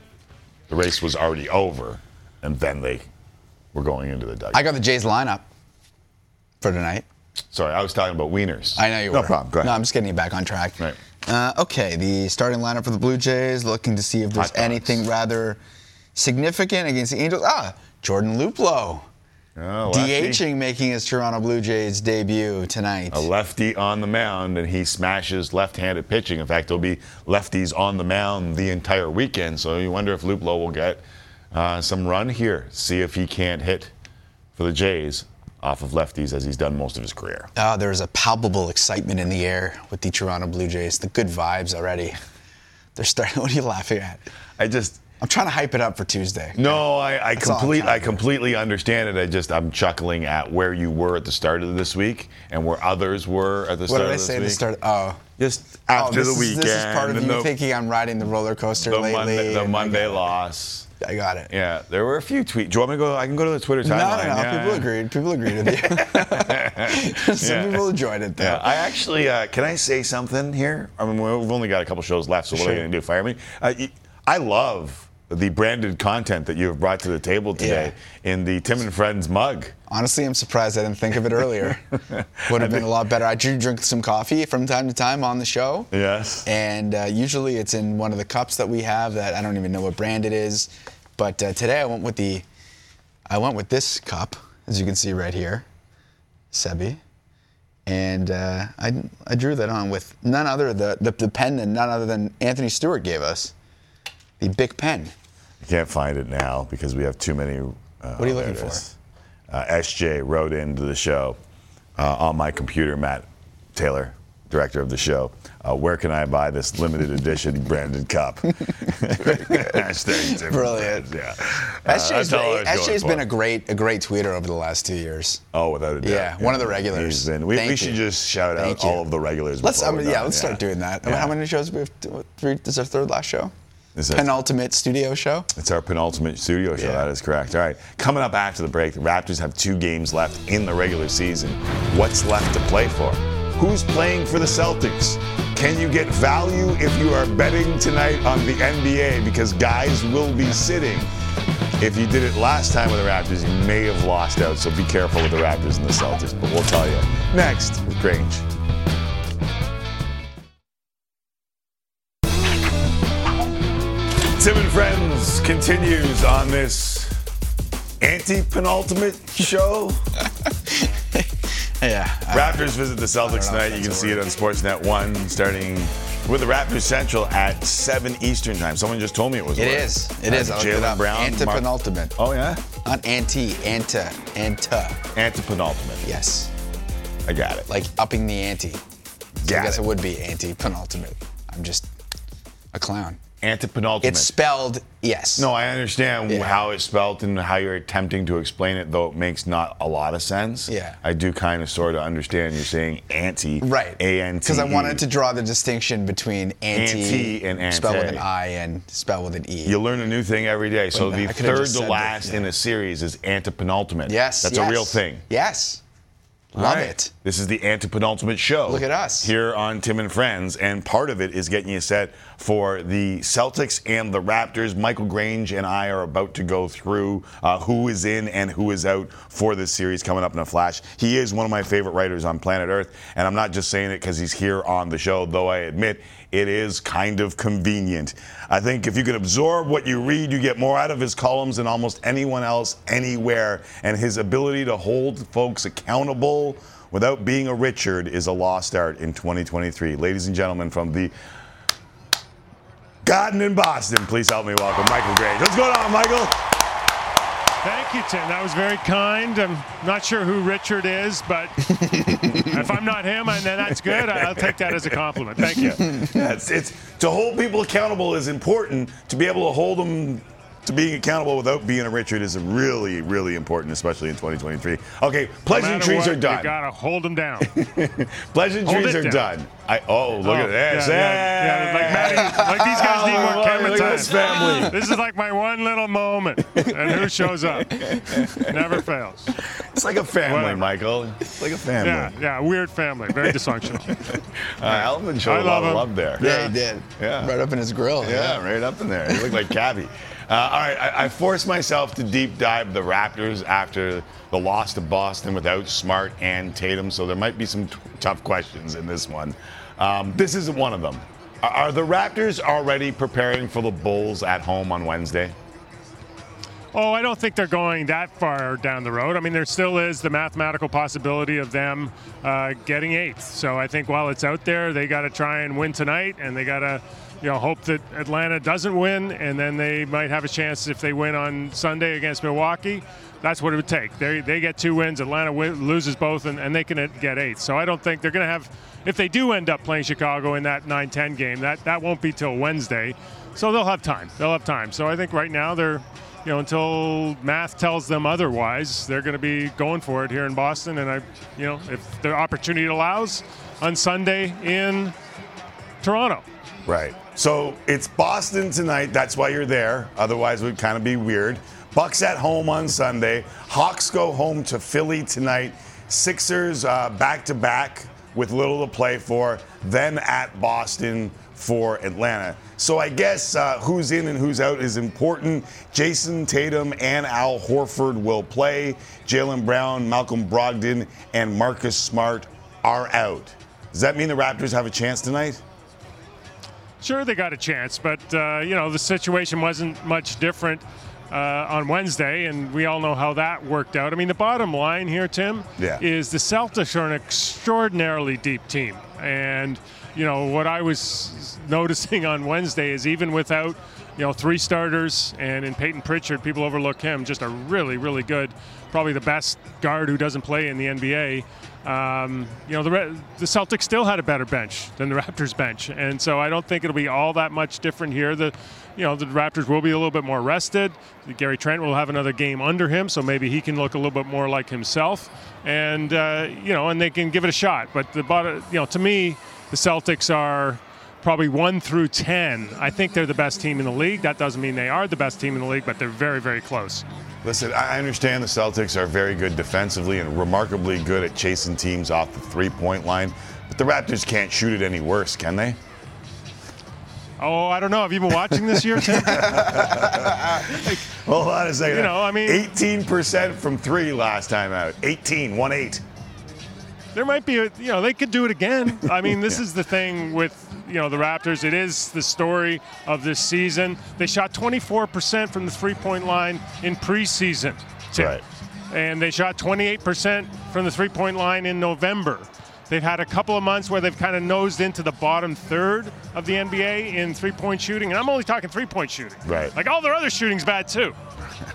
The race was already over, and then they were going into the dugout. I got the Jays lineup for tonight. Sorry, I was talking about wieners. I know you no were. No problem. Go ahead. No, I'm just getting you back on track. Right. Uh, okay, the starting lineup for the Blue Jays, looking to see if there's anything rather significant against the Angels. Ah, Jordan Luplow. Oh. DHing making his Toronto Blue Jays debut tonight. A lefty on the mound, and he smashes left-handed pitching. In fact, there'll be lefties on the mound the entire weekend. So you wonder if Luplow will get uh, some run here. See if he can't hit for the Jays off of lefties as he's done most of his career. Ah, there's a palpable excitement in the air with the Toronto Blue Jays. The good vibes already. They're starting. What are you laughing at? I just I'm trying to hype it up for Tuesday. No, I, I complete I completely understand it. I just I'm chuckling at where you were at the start of this week and where others were at the What start did I of say at the start? Oh. Just Oh, after this the is- weekend. This is part of you the, thinking I'm riding the roller coaster the lately. Monday, the Monday loss. I got it. Yeah, there were a few tweets. Do you want me to go? I can go to the Twitter No, timeline. no, no. Yeah. People agreed. People agreed with you. Some Yeah. people enjoyed it, though. Yeah, I actually uh, can I say something here? I mean, we've only got a couple shows left, so what are you going to do? Fire me? Uh, I love the branded content that you have brought to the table today in the Tim and Friends mug. Honestly, I'm surprised I didn't think of it earlier. Would have been a lot better. I do drink some coffee from time to time on the show. Yes. And uh, usually it's in one of the cups that we have that I don't even know what brand it is. But uh, today I went with the, I went with this cup, as you can see right here, Sebi. And uh, I, I drew that on with none other, the, the, the pen and none other than Anthony Stewart gave us. The big pen. I can't find it now because we have too many. Uh, What are you looking for? Uh, SJ wrote into the show uh, on my computer, Matt Taylor, director of the show. Uh, where can I buy this limited edition branded cup? Hashtag Brilliant. Yeah. Uh, SJ's, that's all I was going SJ's been a great a great tweeter over the last two years. Oh, without a doubt. Yeah, one of the regulars. Been- we we should just shout out Thank you. all of the regulars. Let's, I mean, yeah, let's start doing that. Yeah. How many shows do we have? Three. This is our third last show. This is- Penultimate studio show. It's our penultimate studio show. Yeah. That is correct. All right. Coming up after the break, the Raptors have two games left in the regular season. What's left to play for? Who's playing for the Celtics? Can you get value if you are betting tonight on the NBA? Because guys will be sitting. If you did it last time with the Raptors, you may have lost out. So be careful with the Raptors and the Celtics. But we'll tell you next with Grange. Tim and Friends continues on this anti penultimate show. Yeah. Raptors visit the Celtics tonight. You can see it on Sportsnet 1 starting with the Raptors Central at 7 Eastern time. Someone just told me it was. It a word. is. It uh, is. I looked it Jaylen up. Brown. Mark- Antepenultimate. Oh, yeah? Not anti, anta, anta. Antepenultimate. Yes. I got it. Like upping the ante. So I Got guess it. it would be anti-penultimate. I'm just a clown. Antepenultimate. It's spelled yes. No, I understand Yeah. how it's spelled and how you're attempting to explain it, though it makes not a lot of sense. Yeah. I do kind of sort of understand you're saying anti. Right. A N T. Because I wanted to draw the distinction between anti, Anti and ante. spelled with an I and spelled with an E. You learn a new thing every day. So Wait the minute, I could've third to last that, in yeah. a series is antepenultimate. yes. That's yes. a real thing. Yes. Love right. it. This is the antepenultimate show. Look at us. Here on Tim and Friends. And part of it is getting you set for the Celtics and the Raptors. Michael Grange and I are about to go through uh, who is in and who is out for this series coming up in a flash. He is one of my favorite writers on planet Earth. And I'm not just saying it because he's here on the show, though I admit it is kind of convenient. I think if you can absorb what you read, you get more out of his columns than almost anyone else anywhere. And his ability to hold folks accountable without being a Richard is a lost art in 2023. Ladies and gentlemen, from the Garden in Boston, please help me welcome Michael Grange. What's going on, Michael? Thank you, Tim. That was very kind. I'm not sure who Richard is, but if I'm not him, and then that's good. I'll take that as a compliment. Thank you. Yeah, it's, it's to hold people accountable is important. To be able to hold them to being accountable without being a Richard is really, really important, especially in 2023. Okay, No pleasantries matter are done. You gotta hold them down. Pleasantries Hold are down. done. I, oh, look Oh, at this. Yeah, yeah, yeah, like Matty, like these guys need more Oh, camera time. this family. This is like my one little moment, and who shows up? Never fails. It's like a family, Whatever. Michael. It's like a family. Yeah, yeah, weird family, very dysfunctional. Uh, Alvin showed I a lot love of love there. Yeah, he did. Yeah. Right up in his grill. Yeah, right up in there. He looked like Cabby. Uh, all right, I, I forced myself to deep dive the Raptors after the loss to Boston without Smart and Tatum, so there might be some t- tough questions in this one. Um, this isn't one of them. Are, are the Raptors already preparing for the Bulls at home on Wednesday? Oh, I don't think they're going that far down the road. I mean, there still is the mathematical possibility of them uh, getting eighth. So I think while it's out there, they got to try and win tonight, and they got to, you know, hope that Atlanta doesn't win, and then they might have a chance if they win on Sunday against Milwaukee. That's what it would take. They, they get two wins. Atlanta loses both, and, and they can get eight. So I don't think they're going to have. If they do end up playing Chicago in that 9-10 game, that that won't be till Wednesday. So they'll have time. They'll have time. So I think right now they're you know, until math tells them otherwise, they're going to be going for it here in Boston. And I, you know, if the opportunity allows, on Sunday in Toronto. Right. So it's Boston tonight. That's why you're there. Otherwise, it would kind of be weird. Bucks at home on Sunday. Hawks go home to Philly tonight. Sixers uh, back to back with little to play for. Then at Boston for Atlanta. So I guess uh, who's in and who's out is important. Jayson Tatum and Al Horford will play. Jaylen Brown, Malcolm Brogdon, and Marcus Smart are out. Does that mean the Raptors have a chance tonight? Sure, they got a chance, but uh, you know the situation wasn't much different uh, on Wednesday, and we all know how that worked out. I mean, the bottom line here, Tim, Yeah. is the Celtics are an extraordinarily deep team, and you know what I was noticing on Wednesday is even without you know three starters and in Peyton Pritchard, people overlook him, just a really, really good, probably the best guard who doesn't play in the NBA. Um, you know, the, the Celtics still had a better bench than the Raptors bench, and so I don't think it'll be all that much different here. The, you know, the Raptors will be a little bit more rested. Gary Trent will have another game under him, so maybe he can look a little bit more like himself, and uh, you know, and they can give it a shot. But the bottom, you know, to me, the Celtics are probably one through ten. I think they're the best team in the league. That doesn't mean they are the best team in the league, but they're very, very close. Listen, I understand the Celtics are very good defensively and remarkably good at chasing teams off the three point line, but the Raptors can't shoot it any worse, can they? Oh, I don't know. Have you been watching this year, Tim? Hold on a second. You know, I mean- 18% from three last time out. 18, 1 8. there might be, a, you know, they could do it again. I mean, this is the thing with, you know, the Raptors. It is the story of this season. They shot 24% from the three point line in preseason. Tim. Right. and they shot 28% from the three-point line in November. They've had a couple of months where they've kind of nosed into the bottom third of the NBA in three-point shooting, and I'm only talking three-point shooting. Right. Like all their other shooting's bad too.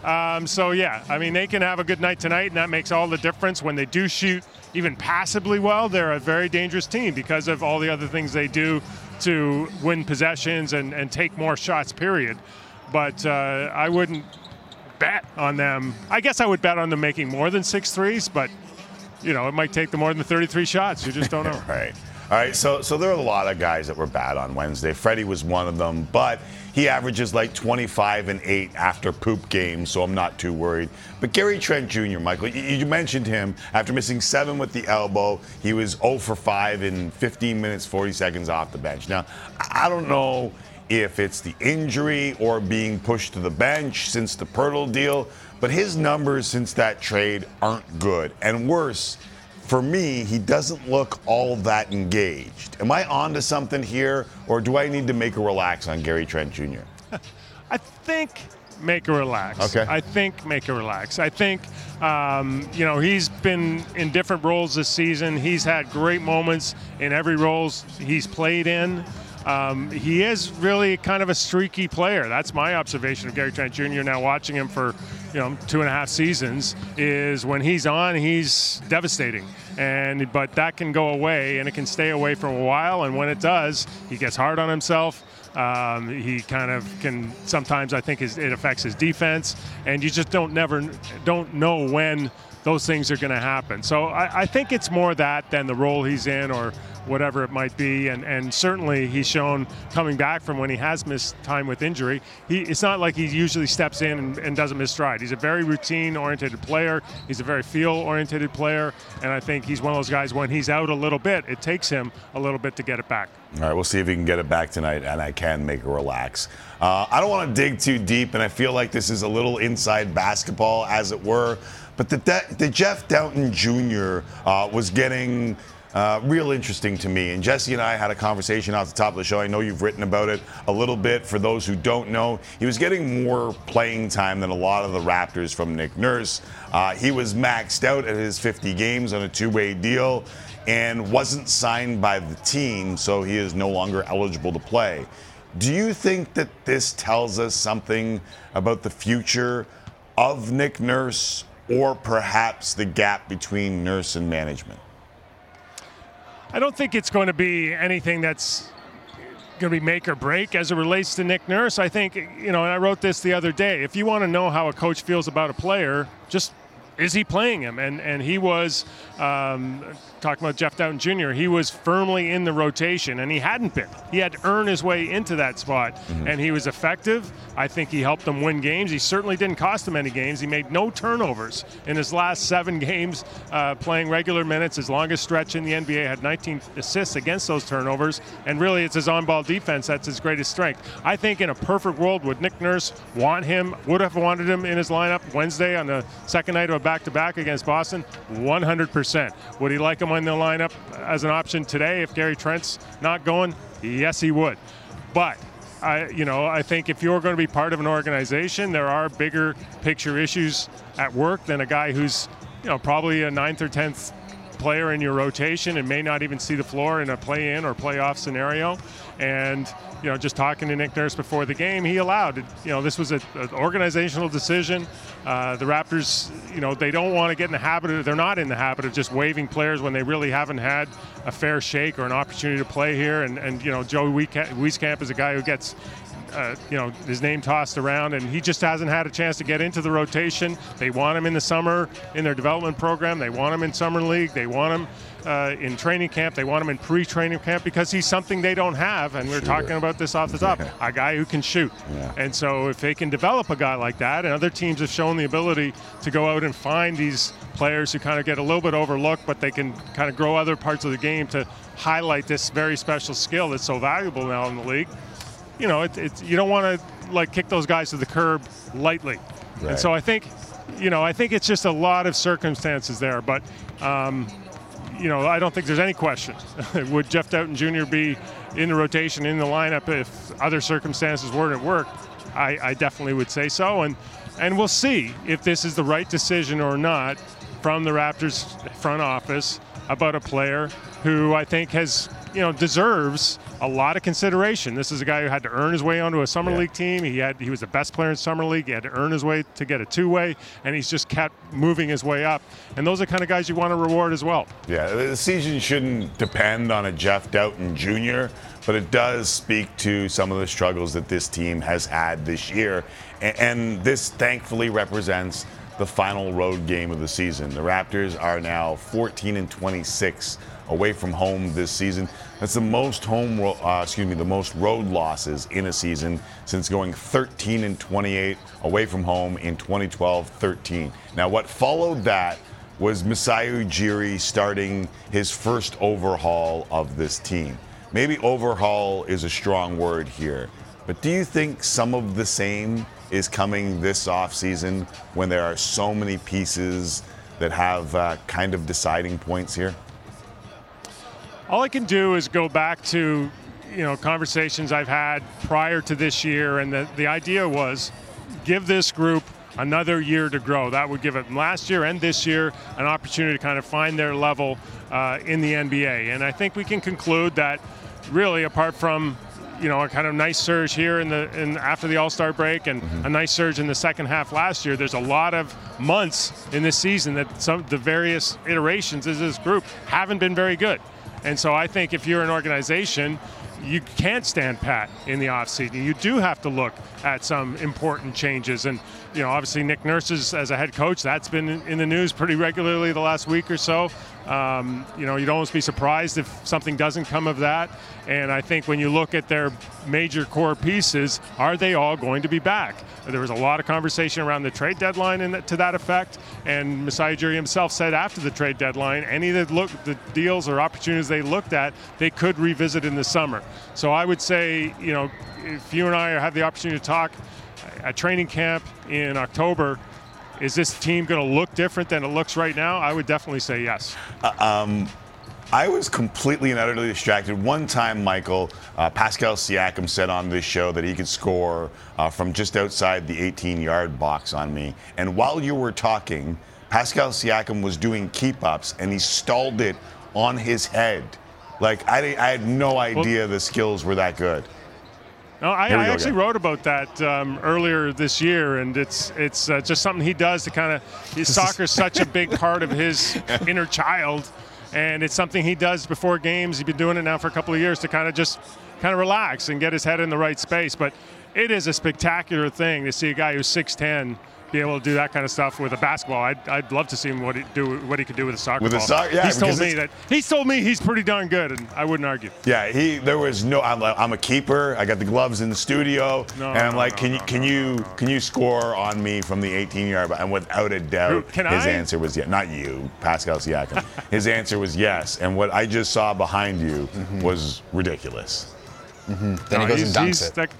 Um, so yeah, I mean they can have a good night tonight, and that makes all the difference. When they do shoot even passably well, they're a very dangerous team because of all the other things they do to win possessions and, and take more shots. Period. But uh, I wouldn't bet on them. I guess I would bet on them making more than six threes, but you know it might take them more than 33 shots. You just don't know. Right. All right, so so there are a lot of guys that were bad on Wednesday. Freddie was one of them, but he averages like 25 and 8 after poop games, so I'm not too worried. But Gary Trent Jr., Michael, you, mentioned him after missing seven with the elbow. He was 0 for 5 in 15 minutes, 40 seconds off the bench. Now, I don't know if it's the injury or being pushed to the bench since the Poeltl deal, but his numbers since that trade aren't good. And worse, for me, he doesn't look all that engaged. Am I onto something here, or do I need to make a relax on Gary Trent Jr.? I think make a relax. Okay. I think make a relax. I think, um, you know, he's been in different roles this season. He's had great moments in every roles he's played in. Um, he is really kind of a streaky player. That's my observation of Gary Trent Jr. Now watching him for, you know, two and a half seasons is when he's on, he's devastating. And but that can go away and it can stay away for a while. And when it does, he gets hard on himself. Um, he kind of can sometimes I think his, it affects his defense, and you just don't never don't know when those things are going to happen. So I, I think it's more that than the role he's in or whatever it might be. And, and certainly he's shown coming back from when he has missed time with injury. He, it's not like he usually steps in and, and doesn't miss stride. He's a very routine oriented player. He's a very feel oriented player. And I think he's one of those guys when he's out a little bit, it takes him a little bit to get it back. All right, we'll see if he can get it back tonight, and I can make a relax. Uh, I don't want to dig too deep, and I feel like this is a little inside basketball, as it were. But the, the Jeff Dowtin Jr. Uh, was getting uh, real interesting to me. And Jesse and I had a conversation off the top of the show. I know you've written about it a little bit. For those who don't know, he was getting more playing time than a lot of the Raptors from Nick Nurse. Uh, he was maxed out at his 50 games on a two way deal and wasn't signed by the team, so he is no longer eligible to play. Do you think that this tells us something about the future of Nick Nurse or perhaps the gap between Nurse and management? I don't think it's going to be anything that's going to be make or break as it relates to Nick Nurse. I think, you know, and I wrote this the other day. If you want to know how a coach feels about a player, just is he playing him? And and he was um, talking about Jeff Dowtin Jr. He was firmly in the rotation, and he hadn't been. He had to earn his way into that spot, and he was effective. I think he helped them win games. He certainly didn't cost them any games. He made no turnovers in his last seven games, uh, playing regular minutes. His longest stretch in the NBA had 19 assists against those turnovers, and really, it's his on-ball defense that's his greatest strength. I think in a perfect world, would Nick Nurse want him? Would have wanted him in his lineup Wednesday on the second night of a back-to-back against Boston? 100%. Would he like him in the lineup as an option today if Gary Trent's not going? Yes, he would. But I, you know, I think if you're going to be part of an organization, there are bigger picture issues at work than a guy who's, you know, probably a ninth or tenth player in your rotation and may not even see the floor in a play-in or playoff scenario. And you know, just talking to Nick Nurse before the game, he allowed. You know, this was an organizational decision. Uh, the Raptors, you know, they don't want to get in the habit of. They're not in the habit of just waving players when they really haven't had a fair shake or an opportunity to play here. And and you know, Joe Wieskamp is a guy who gets uh, you know his name tossed around, and he just hasn't had a chance to get into the rotation. They want him in the summer in their development program. They want him in summer league. They want him uh, in training camp. They want him in pre-training camp because he's something they don't have. And we're talking about this off the top. a guy who can shoot. Yeah. And so if they can develop a guy like that, and other teams have shown the ability to go out and find these players who kind of get a little bit overlooked, but they can kind of grow other parts of the game to highlight this very special skill that's so valuable now in the league you know, it, it's you don't want to like kick those guys to the curb lightly. Right. And so I think, you know, I think it's just a lot of circumstances there. But, um, you know, I don't think there's any question. Would Jeff Dowtin Jr. be in the rotation, in the lineup, if other circumstances weren't at work? I, I definitely would say so. And, And we'll see if this is the right decision or not from the Raptors front office about a player who I think has, you know, deserves a lot of consideration. This is a guy who had to earn his way onto a summer league team. He had he was the best player in summer league. He had to earn his way to get a two-way, and he's just kept moving his way up. And those are the kind of guys you want to reward as well. Yeah, the season shouldn't depend on a Jeff Dowtin Jr., but it does speak to some of the struggles that this team has had this year. And this thankfully represents the final road game of the season. The Raptors are now 14 and 26 away from home this season. That's the most home, uh, excuse me, the most road losses in a season since going 13 and 28 away from home in 2012-13. Now, what followed that was Masai Ujiri starting his first overhaul of this team. Maybe overhaul is a strong word here, but do you think some of the same is coming this offseason when there are so many pieces that have uh, kind of deciding points here? All I can do is go back to, you know, conversations I've had prior to this year, and the, the idea was give this group another year to grow. That would give it last year and this year an opportunity to kind of find their level uh, in the NBA. And I think we can conclude that really, apart from you know a kind of nice surge here in the in after the All Star break and a nice surge in the second half last year. There's a lot of months in this season that some the various iterations of this group haven't been very good. And so I think if you're an organization, you can't stand pat in the offseason. You do have to look at some important changes. And, you know, obviously Nick Nurse as a head coach, that's been in the news pretty regularly the last week or so. Um, you know, you'd almost be surprised if something doesn't come of that. And I think when you look at their major core pieces, are they all going to be back? There was a lot of conversation around the trade deadline to that effect. And Masai Ujiri himself said after the trade deadline, any of the, look, the deals or opportunities they looked at, they could revisit in the summer. So I would say, you know, if you and I have the opportunity to talk at training camp in October, is this team going to look different than it looks right now? I would definitely say yes. I was completely and utterly distracted. One time, Michael, uh, Pascal Siakam said on this show that he could score uh, from just outside the 18 yard box on me. And while you were talking, Pascal Siakam was doing keep ups and he stalled it on his head. Like, I, I had no idea the skills were that good. No, I, I actually again. wrote about that um, earlier this year, and it's it's uh, just something he does to kind of. His soccer's such a big part of his inner child, and it's something he does before games. He's been doing it now for a couple of years to kind of just kind of relax and get his head in the right space. But it is a spectacular thing to see a guy who's 6'10 be able to do that kind of stuff with a basketball. I'd, I'd love to see him what he do what he could do with a soccer With a ball. soc- yeah, he's told me that he's told me he's pretty darn good, and I wouldn't argue. Yeah, he. There was no. I'm, I'm a keeper. I got the gloves in the studio, No, and I'm no, like, no, can you no, can no, you no, no. can you score on me from the 18 yard? And without a doubt, can his I? answer was yeah. Not you, Pascal Siakam. his answer was yes. And what I just saw behind you Mm-hmm. was ridiculous. Then No, he goes he's- and dunks he's it. like-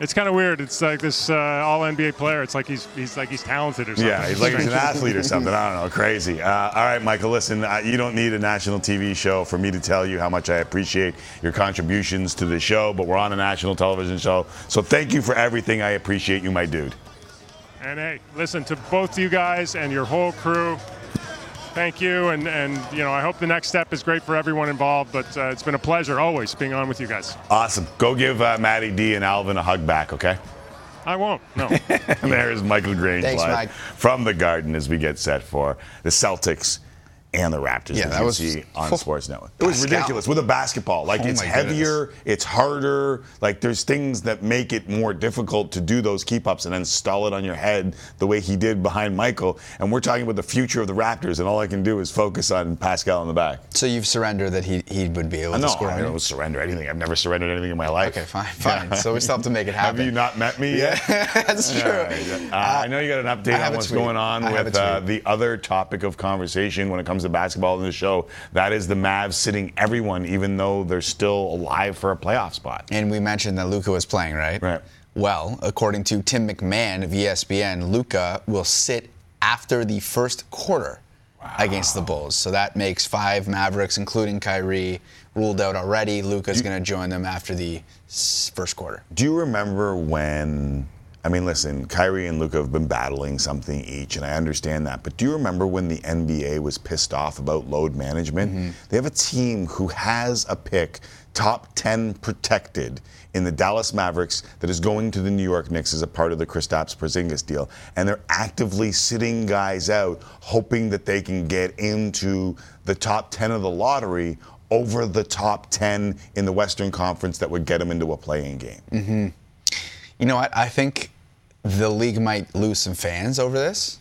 it's kind of weird. It's like this uh, all NBA player. It's like he's he's like he's talented or something. Yeah, he's like he's an athlete or something. I don't know, crazy. Uh, all right, Michael, listen, uh, you don't need a national TV show for me to tell you how much I appreciate your contributions to the show, but we're on a national television show. So thank you for everything. I appreciate you, my dude. And hey, listen to both you guys and your whole crew. Thank you, and and you know I hope the next step is great for everyone involved. But uh, it's been a pleasure always being on with you guys. Awesome. Go give uh, Matty D and Alvin a hug back, okay? I won't. No. There's Michael Grange Thanks, live Mike. from the Garden as we get set for the Celtics and the Raptors. Yeah, that you was- see on Sports Network. It was Pascal. ridiculous with a basketball. Like Oh it's my heavier, it's harder. Like there's things that make it more difficult to do those keep ups and then stall it on your head the way he did behind Michael. And we're talking about the future of the Raptors, and all I can do is focus on Pascal in the back. So you've surrendered that he, he would be able no, to score No, I on you? don't surrender anything. I've never surrendered anything in my life. Okay, fine, fine. So we still have to make it happen. Have you not met me yet? That's true. All right. Uh, I know you got an update on what's tweet. going on I with uh, the other topic of conversation when it comes to basketball in the show. That is the Mavs sitting everyone, even though they're still alive for a playoff spot. And we mentioned that Luka was playing, right? Right. Well, according to Tim McMahon of ESPN, Luka will sit after the first quarter against the Bulls. So that makes five Mavericks, including Kyrie, ruled out already. Luka's going to join them after the first quarter. Do you remember when I mean, listen, Kyrie and Luka have been battling something each, and I understand that. But do you remember when the NBA was pissed off about load management? Mm-hmm. They have a team who has a pick, top 10 protected, in the Dallas Mavericks that is going to the New York Knicks as a part of the Kristaps Porzingis deal, and they're actively sitting guys out, hoping that they can get into the top 10 of the lottery over the top 10 in the Western Conference that would get them into a playing game. Mm-hmm. You know what? I think the league might lose some fans over this,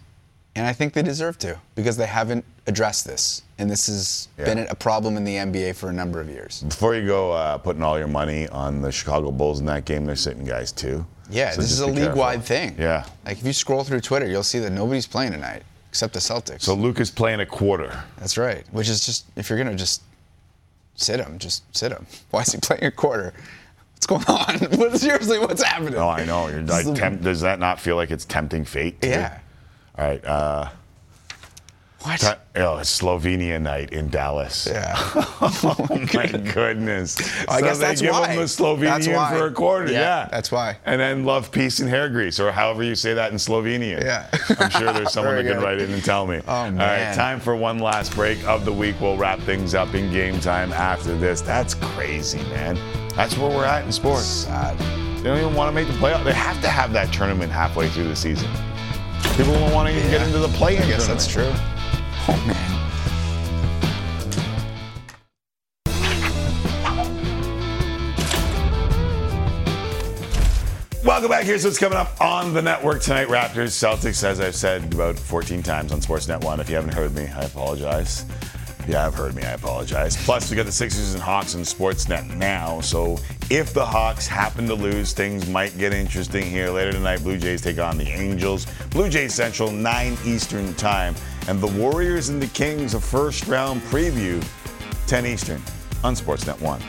and I think they deserve to because they haven't addressed this, and this has Yeah. been a problem in the NBA for a number of years. Before you go uh, putting all your money on the Chicago Bulls in that game, they're sitting guys too. Yeah, So this is a league-wide thing. Yeah. Like if you scroll through Twitter, you'll see that nobody's playing tonight except the Celtics. So Luka's playing a quarter. That's right. Which is just if you're gonna just sit him, just sit him. Why is he playing a quarter? What's going on? What, seriously, what's happening? Oh, I know. You're like, temp- does that not feel like it's tempting fate? too? Yeah. All right. Uh, What? oh, it's Slovenia night in Dallas. Yeah. oh my goodness. I so guess they that's give why. them the Slovenian for a quarter. Yeah, Yeah, that's why. And then love, peace, and hair grease, or however you say that in Slovenian. Yeah. I'm sure there's someone that can write in and tell me. Oh, man. All right, time for one last break of the week. We'll wrap things up in game time after this. That's crazy, man. That's where we're at in sports. Sad. They don't even want to make the playoff. They have to have that tournament halfway through the season. People don't want to even get into the play-in I guess tournament. that's true. Oh man. Welcome back. Here's what's coming up on the network tonight. Raptors, Celtics, as I've said about 14 times on Sportsnet 1. If you haven't heard me, I apologize. You have heard me, I apologize. Plus, we got the Sixers and Hawks on Sportsnet now. So if the Hawks happen to lose, things might get interesting here. Later tonight, Blue Jays take on the Angels. Blue Jays Central, 9 Eastern time. And the Warriors and the Kings, a first round preview, 10 Eastern on Sportsnet 1.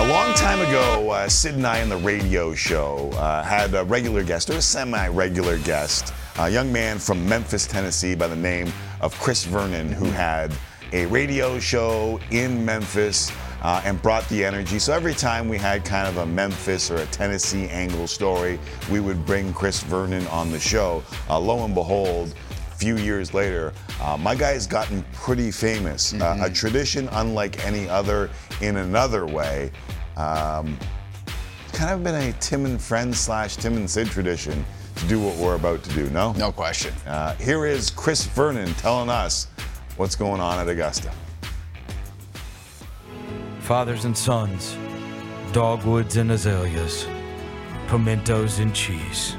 A long time ago, uh, Sid and I on the radio show uh, had a regular guest, or a semi regular guest, a young man from Memphis, Tennessee, by the name of Chris Vernon, who had a radio show in Memphis uh, and brought the energy. So every time we had kind of a Memphis or a Tennessee angle story, we would bring Chris Vernon on the show. Uh, lo and behold, few years later, uh, my guy's gotten pretty famous. Uh, a tradition unlike any other in another way. Um, kind of been a Tim and Friends slash Tim and Sid tradition to do what we're about to do, no? No question. Uh, here is Chris Vernon telling us what's going on at Augusta. Fathers and sons, dogwoods and azaleas, pimentos and cheese.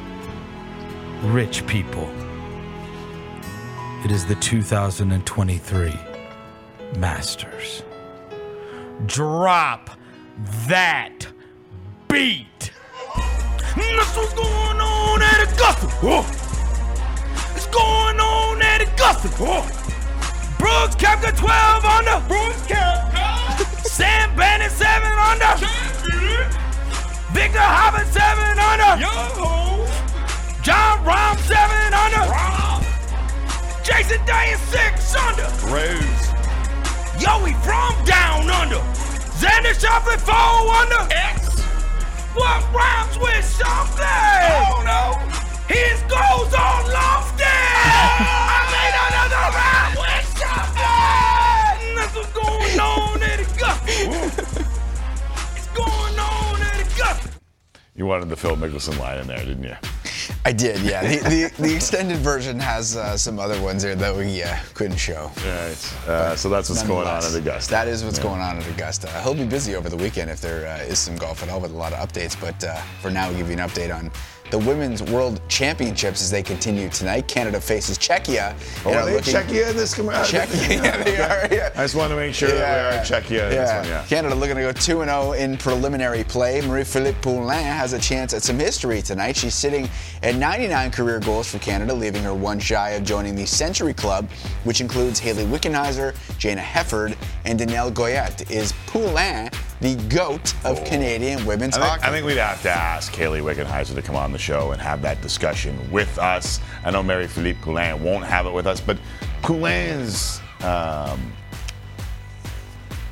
Rich people. It is the 2023 Masters. Drop that beat. That's what's going on at Augusta. Whoa. It's going on at Augusta. Whoa. Brooks Koepka 12 under. Brooks Koepka. Sam Bennett 7 under. Viktor Hovland 7 under. Yo. Jon Rahm 7 under. Jason Day 6 under. Rose. Yo, he from down under. Xander Schauffele 4 under. X. What rhymes with something? Oh no. His goes on lofty. I made another rhyme with something. That's what's going on at Augusta. it's going on at Augusta. You wanted the Phil Mickelson line in there, didn't you? I did, yeah. The, the, the extended version has uh, some other ones there that we uh, couldn't show. Right. Uh, so that's what's going on at Augusta. That is what's Yeah. going on at Augusta. He'll be busy over the weekend if there uh, is some golf at all with a lot of updates. But uh, for now, we'll give you an update on the Women's World Championships as they continue tonight. Canada faces Czechia. Oh, are they looking- Czechia in this commercial? Czechia, yeah, they are. Yeah. I just want to make sure that we are Czechia one, yeah. Canada looking to go 2 0 in preliminary play. Marie-Philip Poulin has a chance at some history tonight. She's sitting at 99 career goals for Canada, leaving her one shy of joining the Century Club, which includes Hayley Wickenheiser, Jayna Hefford, and Danielle Goyette. Is Poulin the GOAT of Canadian women's I think, hockey? I think we'd have to ask Hayley Wickenheiser to come on the show and have that discussion with us. I know Marie-Philip Poulin won't have it with us, but Poulin's um,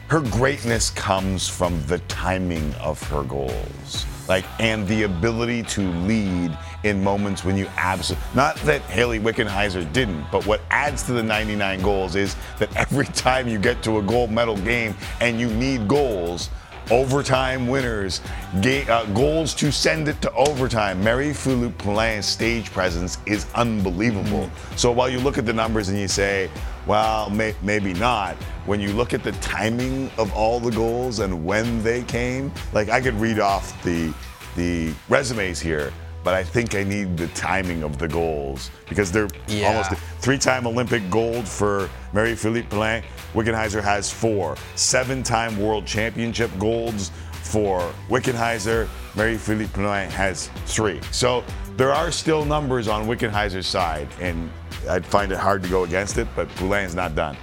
her greatness comes from the timing of her goals. Like and the ability to lead in moments when you absolutely not that Hayley Wickenheiser didn't, but what adds to the 99 goals is that every time you get to a gold medal game and you need goals, overtime winners, ga- uh, goals to send it to overtime. Marie-Philip Poulin's stage presence is unbelievable. So while you look at the numbers and you say, well, may- maybe not, when you look at the timing of all the goals and when they came, like I could read off the the resumes here. But I think I need the timing of the goals because they're Yeah. almost three-time Olympic gold for Marie-Philip Poulin. Wickenheiser has four. Seven-time World Championship golds for Wickenheiser. Marie-Philip Poulin has three. So there are still numbers on Wickenheiser's side, and I'd find it hard to go against it. But Poulin is not done.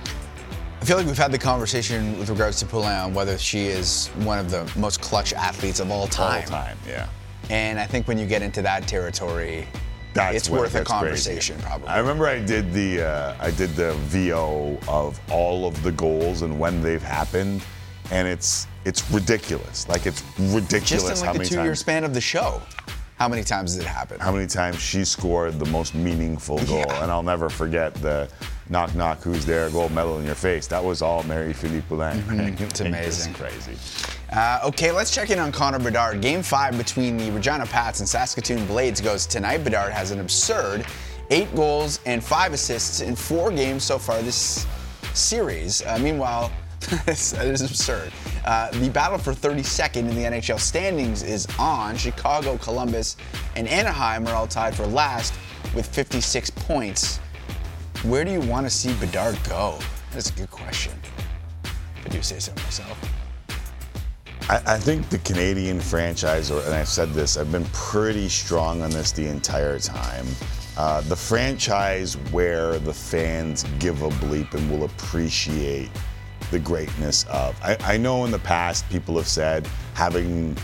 I feel like we've had the conversation with regards to Poulin on whether she is one of the most clutch athletes of all time. All time, yeah. And I think when you get into that territory, That's it's what- worth a that's crazy. conversation, probably. I remember I did the uh, I did the VO of all of the goals and when they've happened, and it's it's ridiculous. Like it's ridiculous Just in how the two-year span of the show, how many times has it happened? how many times she scored the most meaningful goal, Yeah. and I'll never forget the knock knock who's there gold medal in your face. That was all Marie-Philip Poulin. Mm-hmm. It's amazing. crazy. Uh, okay, let's check in on Connor Bedard. Game five between the Regina Pats and Saskatoon Blades goes tonight. Bedard has an absurd eight goals and five assists in four games so far this series. Uh, meanwhile, that is absurd. Uh, the battle for 32nd in the NHL standings is on. Chicago, Columbus, and Anaheim are all tied for last with 56 points. Where do you want to see Bedard go? That's a good question. I do say so myself. I, I think the Canadian franchise, and I've said this, I've been pretty strong on this the entire time. Uh, the franchise where the fans give a bleep and will appreciate the greatness of. I, I know in the past people have said having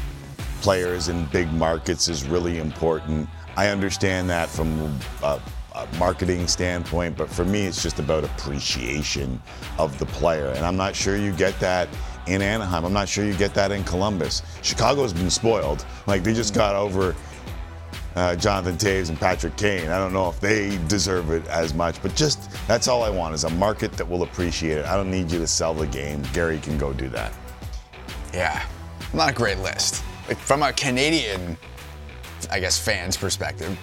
players in big markets is really important. I understand that from a, a marketing standpoint, but for me, it's just about appreciation of the player. And I'm not sure you get that in Anaheim. I'm not sure you get that in Columbus. Chicago's been spoiled. Like they just got over uh, Jonathan Toews and Patrick Kane. I don't know if they deserve it as much, but just that's all I want is a market that will appreciate it. I don't need you to sell the game. Gary can go do that. Yeah, not a great list. Like, from a Canadian, I guess, fans' perspective.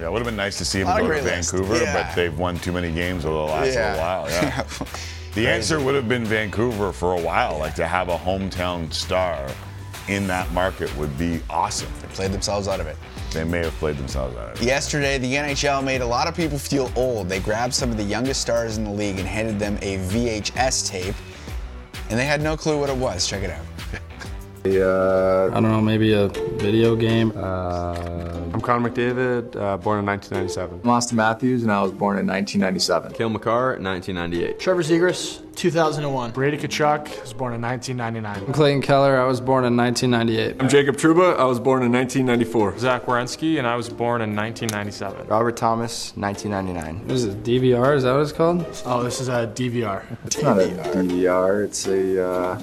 Yeah, it would have been nice to see him go to. Vancouver, Yeah. but they've won too many games over the last Yeah. little while. Yeah. the answer would have been Vancouver for a while. Like to have a hometown star in that market would be awesome. They played themselves out of it. They may have played themselves out of it. Yesterday, the NHL made a lot of people feel old. They grabbed some of the youngest stars in the league and handed them a VHS tape, and they had no clue what it was. Check it out. Uh, I don't know, maybe a video game. Uh, I'm Connor McDavid, uh, born in 1997. I'm Auston Matthews, and I was born in 1997. Cale Makar, 1998. Trevor Zegras, 2001. Brady Tkachuk was born in 1999. I'm Clayton Keller. I was born in 1998. I'm Jacob Trouba. I was born in 1994. Zach Werenski, and I was born in 1997. Robert Thomas, 1999. What is it, DVR? Is that what it's called? Oh, this is a DVR. It's not a DVR. It's a. Uh,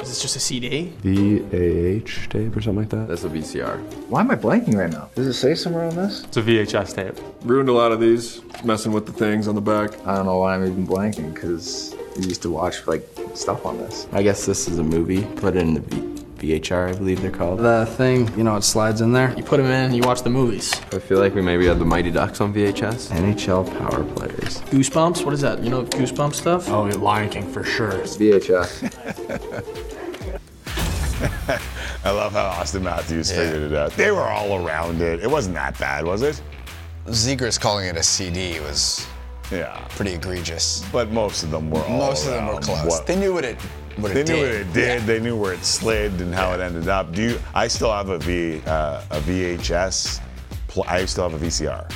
Is this just a CD? VAH tape or something like that. That's a VCR. why am I blanking right now? Does it say somewhere on this? It's a VHS tape. Ruined a lot of these, messing with the things on the back. I don't know why I'm even blanking because we used to watch like stuff on this. I guess this is a movie. Put it in the v- VHR, I believe they're called. The thing, you know, it slides in there. You put them in and you watch the movies. I feel like we maybe had the Mighty Ducks on VHS. NHL power players. Goosebumps? What is that? You know Goosebumps stuff? Oh, yeah, Lion King for sure. It's VHS. I love how Auston Matthews figured it out. They were all around it. It wasn't that bad, was it? Zegras calling it a CD was Yeah. pretty egregious. But most of them were all Most of them were around close. what- They knew what it what They knew did. what it did. They knew where it slid and how it ended up. Do you? I still have a V, uh, a VHS. Pl- I still have a VCR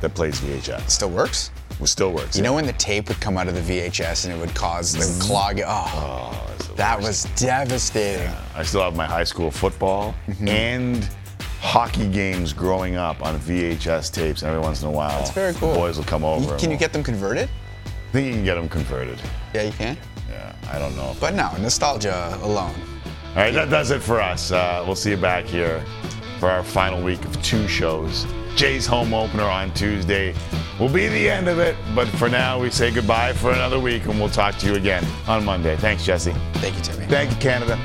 that plays VHS. Still works. It still works. You know when the tape would come out of the VHS and it would cause the clog it? Oh, that was devastating. I still have my high school football Mm-hmm. and hockey games growing up on VHS tapes. Every once in a while, That's very cool. The boys will come over. You- Can you get them converted? I think you can get them converted. Yeah, you can. Yeah, I don't know. But no, nostalgia alone. All right, that does it for us. Uh, we'll see you back here for our final week of two shows. Jay's home opener on Tuesday will be the end of it, but for now, we say goodbye for another week, and we'll talk to you again on Monday. Thanks, Jesse. Thank you, Timmy. Thank you, Canada.